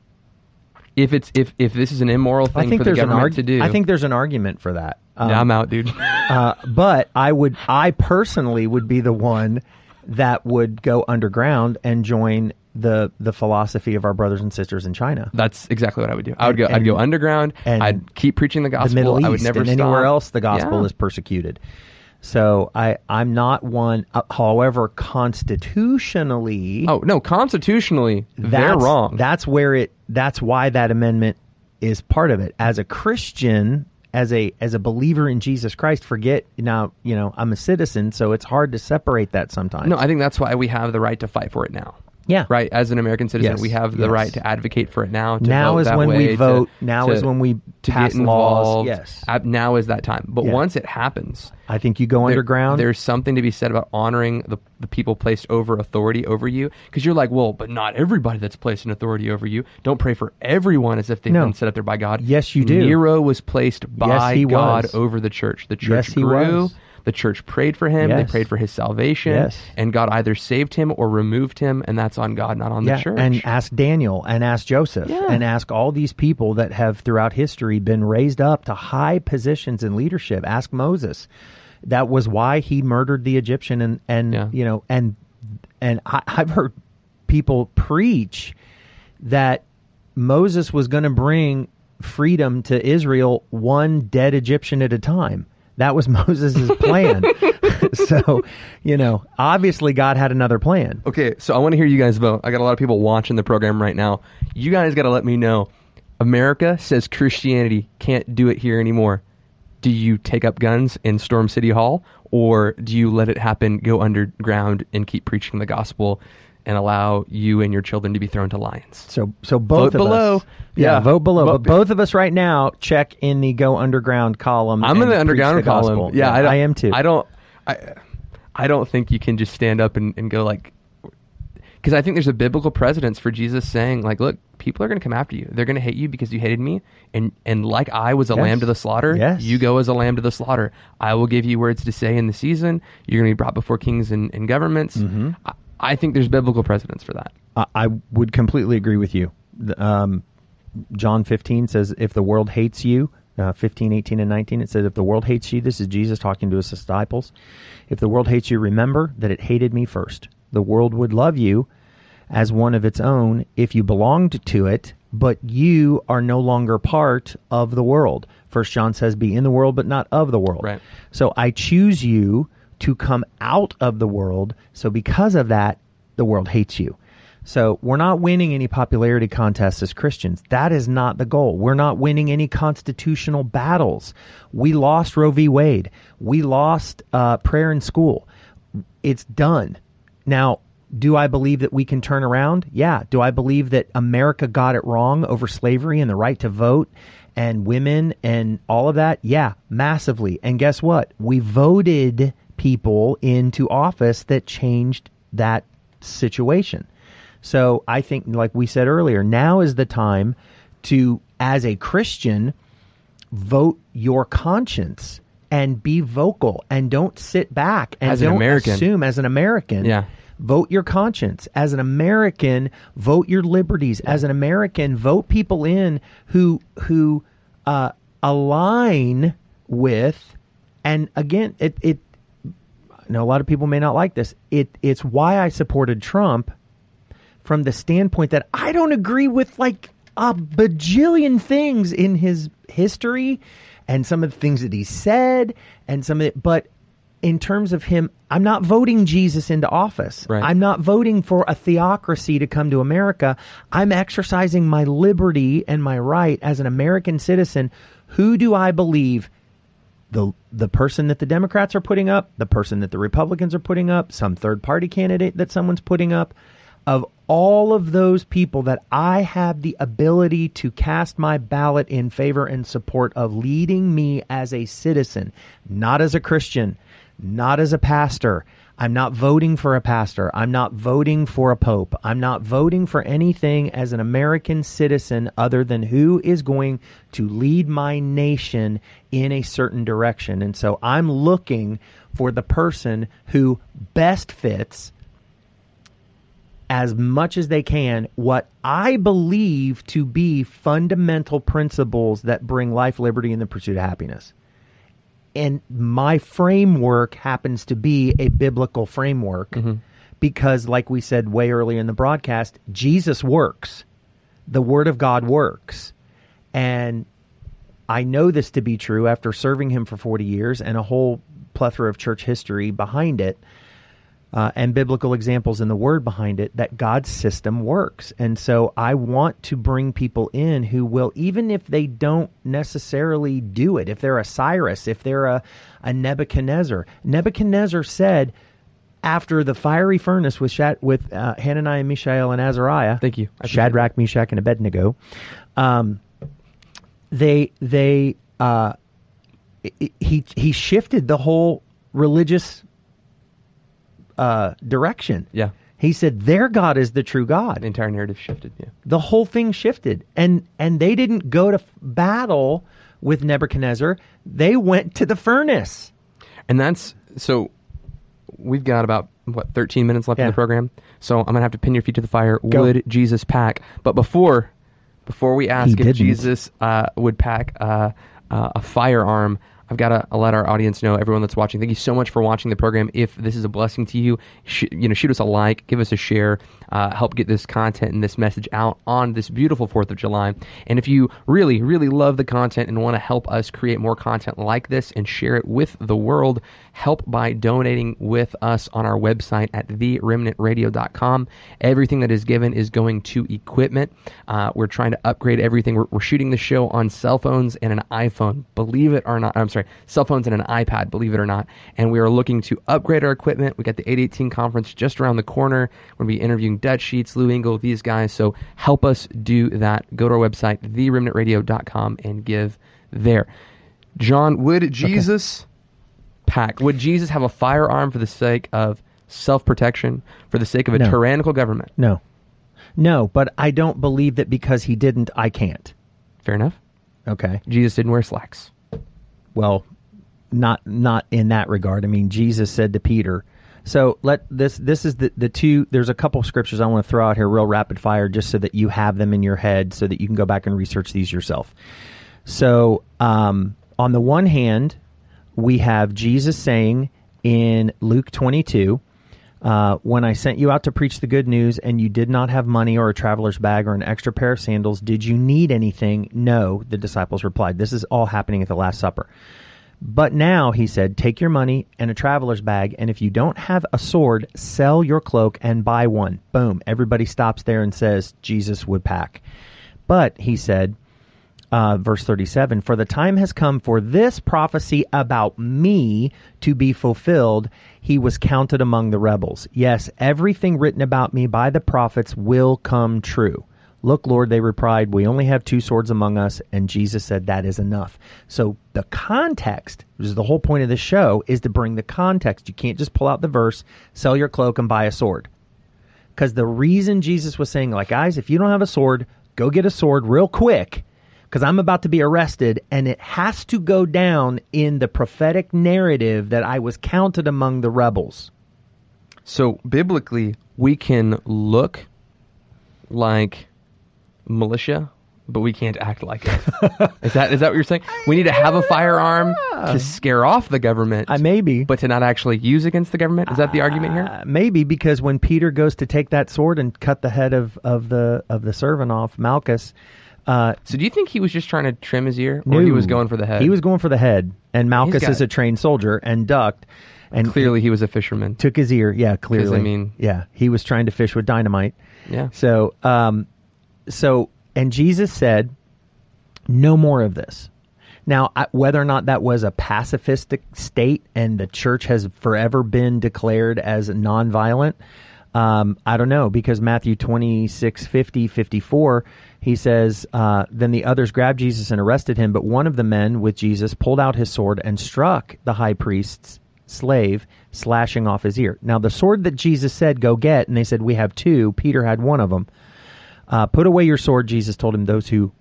If it's if if this is an immoral I thing think for the government arg- to do, I think there's an argument for that. Um, yeah, I'm out, dude. uh, but I would, I personally would be the one that would go underground and join the the philosophy of our brothers and sisters in China. That's exactly what I would do. I would go. And- I'd go underground. and I'd keep preaching the gospel. the Middle East I would never and stop. anywhere else the gospel Yeah. is persecuted. So I I'm not one. Uh, however, constitutionally, Oh no, constitutionally, they're wrong. That's where it. That's why that amendment is part of it. As a Christian, as a as a believer in Jesus Christ, forget now. You know, I'm a citizen, so it's hard to separate that sometimes. no, I think that's why we have the right to fight for it now. Yeah, Right, as an American citizen, Yes, we have the yes. right to advocate for it now. To Now is when we way, to- vote. Now to- is when we to pass laws. Yes. Now is that time. But Yeah. once it happens, I think you go there- underground. There's something to be said about honoring the, the people placed over authority over you. Because you're like, well, but not everybody that's placed in authority over you. Don't pray for everyone as if they've No. been set up there by God. Yes, you do. Nero was placed by he God was. over the church. The church Yes, he was. The church prayed for him. They prayed for his salvation. Yes. And God either saved him or removed him. And that's on God, not on yeah, the church. and ask Daniel and ask Joseph Yeah. and ask all these people that have throughout history been raised up to high positions in leadership. Ask Moses. That was why he murdered the Egyptian and and Yeah. you know and and I, I've heard people preach that Moses was going to bring freedom to Israel one dead Egyptian at a time. That was Moses' plan. so, you know, obviously God had another plan. Okay, so I want to hear you guys vote. I got a lot of people watching the program right now. You guys got to let me know. America says Christianity can't do it here anymore. Do you take up guns in Storm City Hall, or do you let it happen, go underground, and keep preaching the gospel, and allow you and your children to be thrown to lions? So so both Vote of below. us, yeah, Yeah. vote below. Vote- but both of us right now check in the go underground column. I'm in the underground the column. gospel. Yeah, I, I am too. I don't. I, I don't think you can just stand up and, and go like, because I think there's a biblical precedence for Jesus saying like, look, people are going to come after you. They're going to hate you because you hated me, and and like I was a Yes. lamb to the slaughter, Yes. you go as a lamb to the slaughter. I will give you words to say in the season. You're going to be brought before kings and, and governments. Mm-hmm. I, I think there's biblical precedence for that. I, I would completely agree with you. Um, John 15 says, if the world hates you, uh, 15, 18, and 19, it says, if the world hates you, this is Jesus talking to his disciples. If the world hates you, remember that it hated me first. The world would love you as one of its own if you belonged to it, but you are no longer part of the world. First John says, be in the world, but not of the world. Right. So I choose you to come out of the world. So because of that, the world hates you. So we're not winning any popularity contests as Christians. That is not the goal. We're not winning any constitutional battles. We lost Roe v. Wade. We lost uh, prayer in school. It's done. Now, do I believe that we can turn around? Yeah. Do I believe that America got it wrong over slavery and the right to vote and women and all of that? Yeah, massively. And guess what? We voted people into office that changed that situation. So I think, like we said earlier, now is the time to, as a Christian, vote your conscience and be vocal and don't sit back and As an don't American. assume as an American. Yeah. Vote your conscience. As an American, vote your liberties. As an American, vote people in who who uh, align with. And again, it it. I know a lot of people may not like this. It it's why I supported Trump from the standpoint that I don't agree with like a bajillion things in his history and some of the things that he said and some of it, but in terms of him, I'm not voting Jesus into office. Right. I'm not voting for a theocracy to come to America. I'm exercising my liberty and my right as an American citizen. Who do I believe the the person that the Democrats are putting up, the person that the Republicans are putting up, some third party candidate that someone's putting up, of all of those people that I have the ability to cast my ballot in favor and support of leading me as a citizen, not as a Christian, not as a pastor. I'm not voting for a pastor. I'm not voting for a pope. I'm not voting for anything as an American citizen other than who is going to lead my nation in a certain direction. And so I'm looking for the person who best fits as much as they can what I believe to be fundamental principles that bring life, liberty, and the pursuit of happiness and my framework happens to be a biblical framework Mm-hmm. because like we said way earlier in the broadcast jesus works. The word of god works. And i know this to be true after serving him for 40 years and a whole plethora of church history behind it uh, and biblical examples in the word behind it that God's system works. And so I want to bring people in who will, even if they don't necessarily do it, if they're a Cyrus, if they're a, a Nebuchadnezzar. Nebuchadnezzar said, after the fiery furnace with Shad, with uh, Hananiah, Mishael, and Azariah, Thank you. Shadrach, Meshach, and Abednego, um, they they uh, he he shifted the whole religious uh, direction. Yeah. He said their God is the true God. The entire narrative shifted. Yeah. The whole thing shifted, and and they didn't go to f- battle with Nebuchadnezzar. They went to the furnace. And that's so we've got about what 13 minutes left in Yeah. the program. So I'm going to have to pin your feet to the fire. Go. Would Jesus pack? But before before we ask if didn't. Jesus uh, would pack uh, uh, a firearm, I've got to let our audience know, everyone that's watching. Thank you so much for watching the program. If this is a blessing to you, sh- you know, shoot us a like, give us a share, uh, help get this content and this message out on this beautiful Fourth of July. And if you really, really love the content and want to help us create more content like this and share it with the world, help by donating with us on our website at theremnantradio.com. Everything that is given is going to equipment. Uh, we're trying to upgrade everything. We're, we're shooting the show on cell phones and an iPhone. Believe it or not, I'm sorry, cell phones and an iPad. Believe it or not. And we are looking to upgrade our equipment. We got the 818 conference just around the corner. We're going to be interviewing Dutch Sheets, Lou Engle, these guys. So help us do that. Go to our website, theremnantradio.com, and give there. Jon, would Jesus pack? Would Jesus have a firearm for the sake of self protection, for the sake of a No. tyrannical government? No, no, but I don't believe that because he didn't, I can't. Fair enough. Okay. Jesus didn't wear slacks. Well not not in that regard. I mean jesus said to peter so let this this is the the two there's a couple scriptures i want to throw out here real rapid fire just so that you have them in your head so that you can go back and research these yourself. So um, on the one hand we have jesus saying in luke 22 uh, when I sent you out to preach the good news and you did not have money or a traveler's bag or an extra pair of sandals, did you need anything? No, the disciples replied. This is all happening at the Last Supper. But now, he said, take your money and a traveler's bag, and if you don't have a sword, sell your cloak and buy one. Boom. Everybody stops there and says, Jesus would pack. But, he said, uh, verse 37 For the time has come for this prophecy about me to be fulfilled. He was counted among the rebels. Yes, everything written about me by the prophets will come true. Look, Lord, they replied, We only have two swords among us. And Jesus said, That is enough. So the context, which is the whole point of the show, is to bring the context. You can't just pull out the verse, sell your cloak, and buy a sword. Because the reason Jesus was saying, like, guys, if you don't have a sword, go get a sword real quick because I'm about to be arrested, and it has to go down in the prophetic narrative that I was counted among the rebels. So biblically, we can look like militia, but we can't act like it. is that is that what you're saying? We need to have a firearm to scare off the government, I maybe, but to not actually use against the government. Is that the argument here? uh, maybe because when Peter goes to take that sword and cut the head of, of the of the servant off, Malchus. Uh, So do you think he was just trying to trim his ear, or he was going for the head? He was going for the head, and Malchus is a trained soldier and ducked. and Clearly, he was a fisherman. took his ear. Yeah, clearly. I mean- yeah, he was trying to fish with dynamite. Yeah. So, um, so, and Jesus said, "No more of this." Now, I- whether or not that was a pacifistic state and the church has forever been declared as nonviolent, um, I don't know because Matthew 26, 50, 54, he says, uh, Then the others grabbed Jesus and arrested him, but one of the men with Jesus pulled out his sword and struck the high priest's slave, slashing off his ear. Now, the sword that Jesus said, Go get, and they said, We have two, Peter had one of them. Uh, put away your sword, Jesus told him. Those who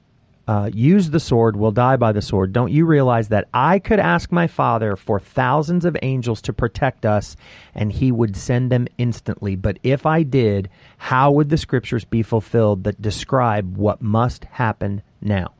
uh, use the sword will die by the sword. Don't you realize that I could ask my Father for thousands of angels to protect us, and he would send them instantly? But if I did, how would the scriptures be fulfilled that describe what must happen now?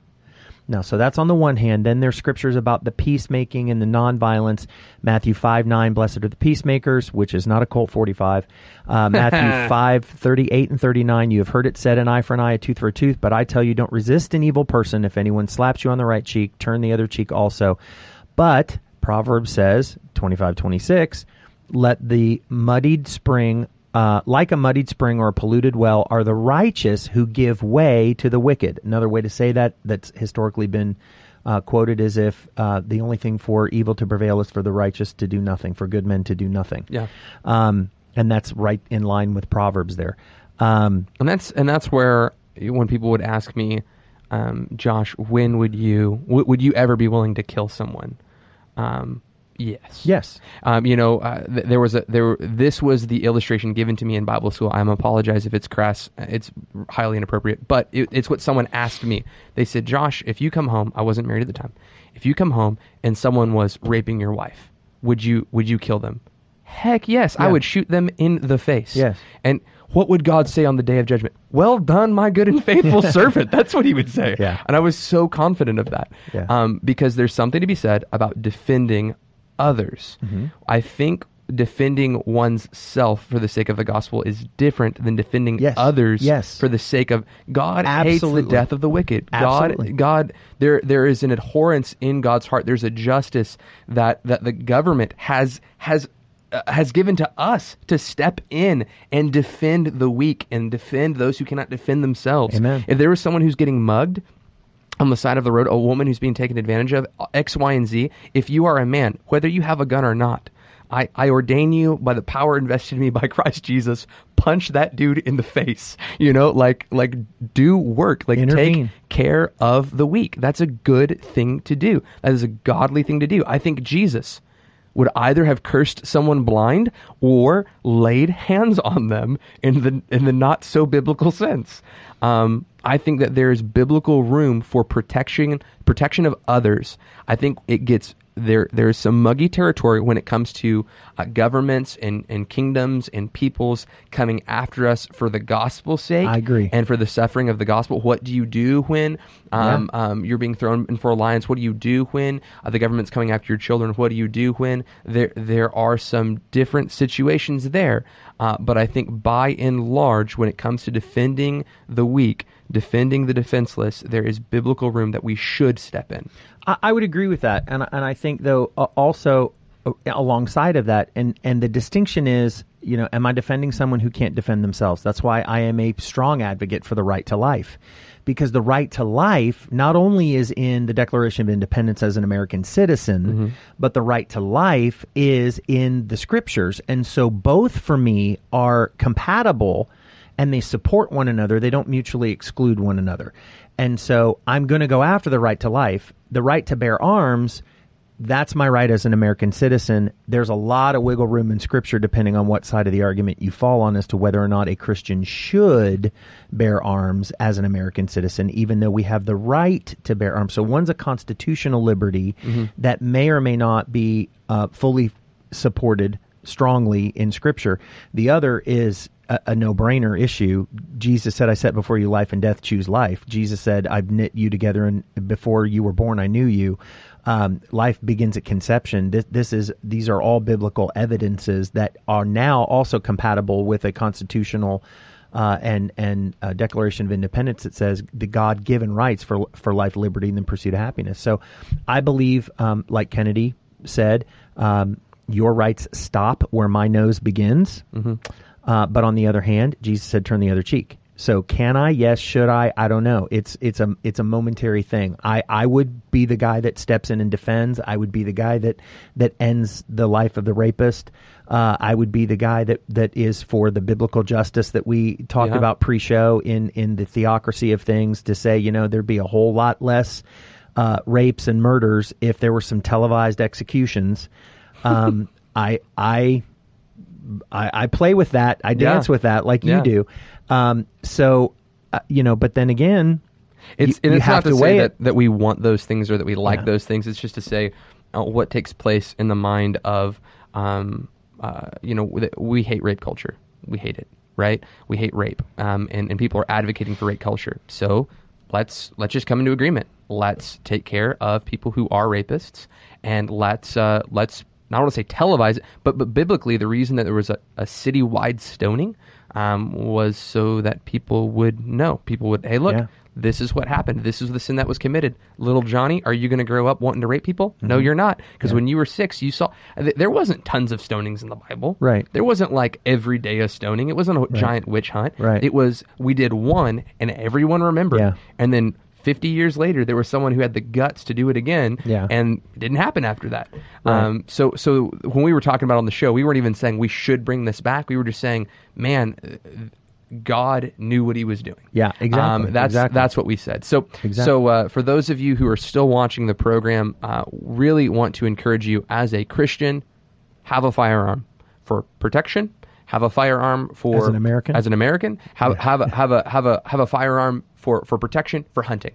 Now, so that's on the one hand. Then there's scriptures about the peacemaking and the nonviolence. Matthew 5 9, blessed are the peacemakers, which is not a Colt 45. Uh, Matthew 5 38 and 39, you have heard it said, an eye for an eye, a tooth for a tooth. But I tell you, don't resist an evil person. If anyone slaps you on the right cheek, turn the other cheek also. But Proverbs says, 25 26, let the muddied spring uh, like a muddied spring or a polluted well are the righteous who give way to the wicked. Another way to say that that's historically been uh, quoted is if uh, the only thing for evil to prevail is for the righteous to do nothing, for good men to do nothing. Yeah. Um, and that's right in line with Proverbs there. Um, and that's and that's where when people would ask me, um, Josh, when would you w- would you ever be willing to kill someone? Yes. yes. Um, you know, uh, th- there was a there. This was the illustration given to me in Bible school. I'm apologize if it's crass. It's highly inappropriate, but it, it's what someone asked me. They said, "Josh, if you come home, I wasn't married at the time. If you come home and someone was raping your wife, would you would you kill them?" Heck yes, I would shoot them in the face. Yes. And what would God say on the day of judgment? Well done, my good and faithful servant. That's what he would say. Yeah. And I was so confident of that. Yeah. Um, because there's something to be said about defending others. Mm-hmm. I think defending one's self for the sake of the gospel is different than defending Yes. others Yes. for the sake of God hates the death of the wicked. Absolutely. God God there there is an abhorrence in God's heart. There's a justice that that the government has has uh, has given to us to step in and defend the weak and defend those who cannot defend themselves. Amen. If there was someone who's getting mugged on the side of the road, a woman who's being taken advantage of, X, Y, and Z, if you are a man, whether you have a gun or not, I, I ordain you by the power invested in me by Christ Jesus, punch that dude in the face. You know, like like do work. Like Intervene. take care of the weak. That's a good thing to do. That is a godly thing to do. I think Jesus would either have cursed someone blind or laid hands on them in the in the not so biblical sense. Um, I think that there is biblical room for protection protection of others. I think it gets there. There's some muggy territory when it comes to uh, governments and, and kingdoms and peoples coming after us for the gospel's sake. I agree. And for the suffering of the gospel, what do you do when um, um, you're being thrown in for alliance? What do you do when uh, the government's coming after your children? What do you do when there there are some different situations there? Uh, but I think by and large, when it comes to defending the weak, defending the defenseless, there is biblical room that we should step in. I, I would agree with that, and and I think though uh, also uh, alongside of that, and and the distinction is, you know, am I defending someone who can't defend themselves? That's why I am a strong advocate for the right to life, because the right to life not only is in the Declaration of Independence as an American citizen, but the right to life is in the Scriptures, and so both for me are compatible and they support one another. They don't mutually exclude one another. And so I'm going to go after the right to life. The right to bear arms, that's my right as an American citizen. There's a lot of wiggle room in Scripture depending on what side of the argument you fall on as to whether or not a Christian should bear arms as an American citizen, even though we have the right to bear arms. So one's a constitutional liberty that may or may not be uh, fully supported strongly in Scripture. The other is a, a no-brainer issue. Jesus said, "I set before you life and death. Choose life." Jesus said, "I've knit you together, and before you were born, I knew you." Um, life begins at conception. This, this is these are all biblical evidences that are now also compatible with a constitutional. Uh, and and Declaration of Independence that says the God given rights for for life, liberty, and the pursuit of happiness. So, I believe, um, like Kennedy said, um, your rights stop where my nose begins. Mm-hmm. Uh, but on the other hand, Jesus said, "Turn the other cheek." So can I? Yes. Should I? I don't know. It's it's a it's a momentary thing. I I would be the guy that steps in and defends. I would be the guy that that ends the life of the rapist. Uh, I would be the guy that that is for the biblical justice that we talked Yeah. about pre-show in in the theocracy of things. To say, you know, there'd be a whole lot less uh, rapes and murders if there were some televised executions. Um, I I I, I play with that. I Yeah. dance with that like Yeah. you do. Um, so, uh, you know, but then again, It's, you, you it's have not to, to say that, that we want those things or that we like Yeah. those things. It's just to say uh, what takes place in the mind of, um, uh, you know, that we hate rape culture. We hate it, right? We hate rape, um, and and people are advocating for rape culture. So let's let's just come into agreement. Let's take care of people who are rapists, and let's uh, let's not want to say televise it, but but biblically, the reason that there was a, a citywide stoning um, was so that people would know. People would, hey, look, Yeah. this is what happened. This is the sin that was committed. Little Johnny, are you going to grow up wanting to rape people? No, Mm-hmm. you're not. Because when you were six, you saw th- there wasn't tons of stonings in the Bible. Right. There wasn't like every day a stoning. It wasn't a giant witch hunt. Right. It was we did one and everyone remembered. Yeah. And then 50 years later, there was someone who had the guts to do it again. Yeah. And it didn't happen after that. Right. Um, so, so when we were talking about on the show, we weren't even saying we should bring this back. We were just saying, man, uh, God knew what He was doing. Yeah, exactly, Um, that's exactly. that's what we said. So, Exactly. so uh, for those of you who are still watching the program, uh, really want to encourage you as a Christian, have a firearm for protection. Have a firearm for As an American? As an American, have have a, have a have a have a firearm for for protection for hunting.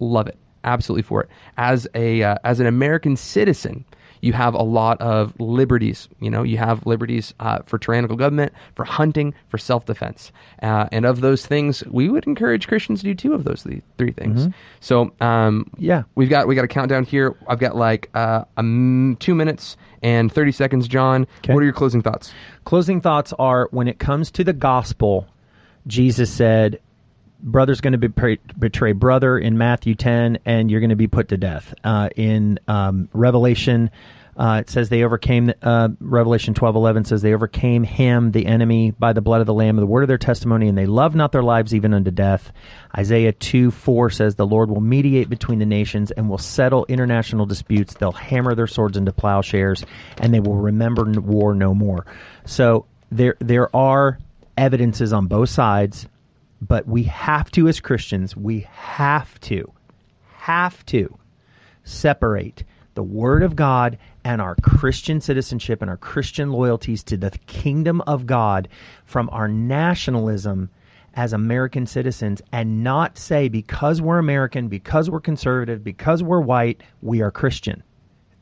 Love it, absolutely for it. As a uh, as an American citizen, you have a lot of liberties. You know, you have liberties uh, for tyrannical government, for hunting, for self defense, uh, and of those things, we would encourage Christians to do two of those th- three things. So, um, Mm-hmm. Yeah. we've got we got a countdown here. I've got like uh, two minutes and thirty seconds. Jon, Okay. what are your closing thoughts? closing thoughts are when it comes to the gospel, Jesus said, brother's going to betray, betray brother in Matthew 10, and you're going to be put to death. Uh, in um, Revelation, uh, it says they overcame, uh, Revelation 12 11 says they overcame him, the enemy, by the blood of the Lamb, the word of their testimony, and they loved not their lives even unto death. Isaiah 2 4 says the Lord will mediate between the nations and will settle international disputes. They'll hammer their swords into plowshares, and they will remember war no more. So there, there are evidences on both sides but we have to as christians we have to have to separate the word of god and our christian citizenship and our christian loyalties to the kingdom of god from our nationalism as american citizens and not say because we're american because we're conservative because we're white we are christian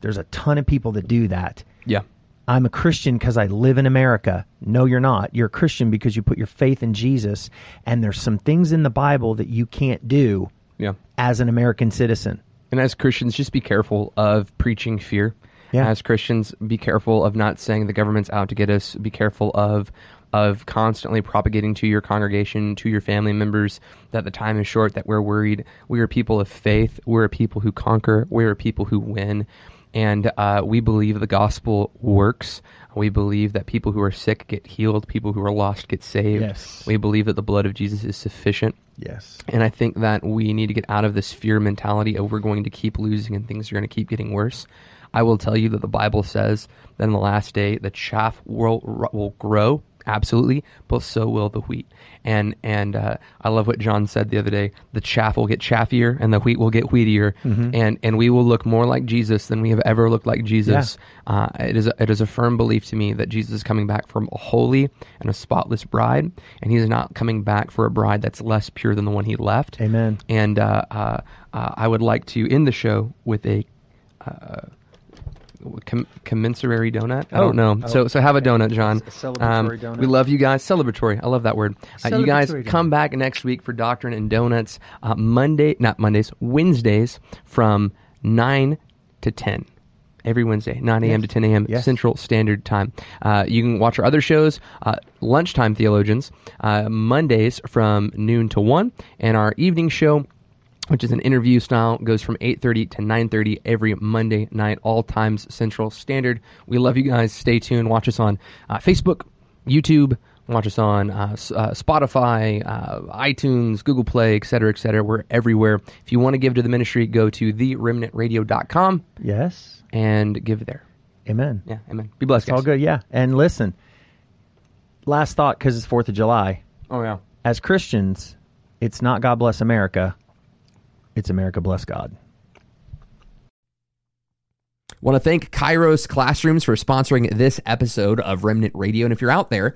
there's a ton of people that do that Yeah. I'm a Christian because I live in America. No, you're not. You're a Christian because you put your faith in Jesus, and there's some things in the Bible that you can't do Yeah. as an American citizen. And as Christians, just be careful of preaching fear. Yeah. As Christians, be careful of not saying the government's out to get us. Be careful of of constantly propagating to your congregation, to your family members, that the time is short, that we're worried. We are people of faith. We're a people who conquer. We're a people who win. And uh, we believe the gospel works. We believe that people who are sick get healed, people who are lost get saved. Yes. We believe that the blood of Jesus is sufficient. Yes. And I think that we need to get out of this fear mentality of we're going to keep losing and things are going to keep getting worse. I will tell you that the Bible says that in the last day the chaff will will grow absolutely, but so will the wheat. And and uh, I love what Jon said the other day: the chaff will get chaffier and the wheat will get wheatier, and and we will look more like Jesus than we have ever looked like Jesus. Uh, it is a, it is a firm belief to me that Jesus is coming back from a holy and a spotless bride, and He is not coming back for a bride that's less pure than the one He left. Amen. And uh, uh, uh, I would like to end the show with a uh, com- commensurary donut. I Oh. don't know. Oh, so so have a donut, Jon. A celebratory donut. We love you guys. Celebratory. I love that word. Uh, you guys Celebratory come back next week for Doctrine and Donuts. Uh, Monday, not Mondays, Wednesdays from nine to ten. Every Wednesday, 9 a.m. to 10 a.m. Yes. Central Standard Time. Uh, you can watch our other shows, uh, Lunchtime Theologians, uh, Mondays from noon to 1, and our evening show which is an interview style goes from 8.30 to 9.30 every monday night all times central standard we love you guys stay tuned watch us on uh, facebook youtube watch us on uh, uh, spotify uh, itunes google play etc etc we're everywhere if you want to give to the ministry go to theremnantradio.com Yes. and give there Amen. yeah amen be blessed It's all good. Yeah. And listen, last thought because it's 4th of July. oh yeah As Christians, it's not God bless America, it's America bless God. Want to thank Kairos Classrooms for sponsoring this episode of Remnant Radio. And if you're out there,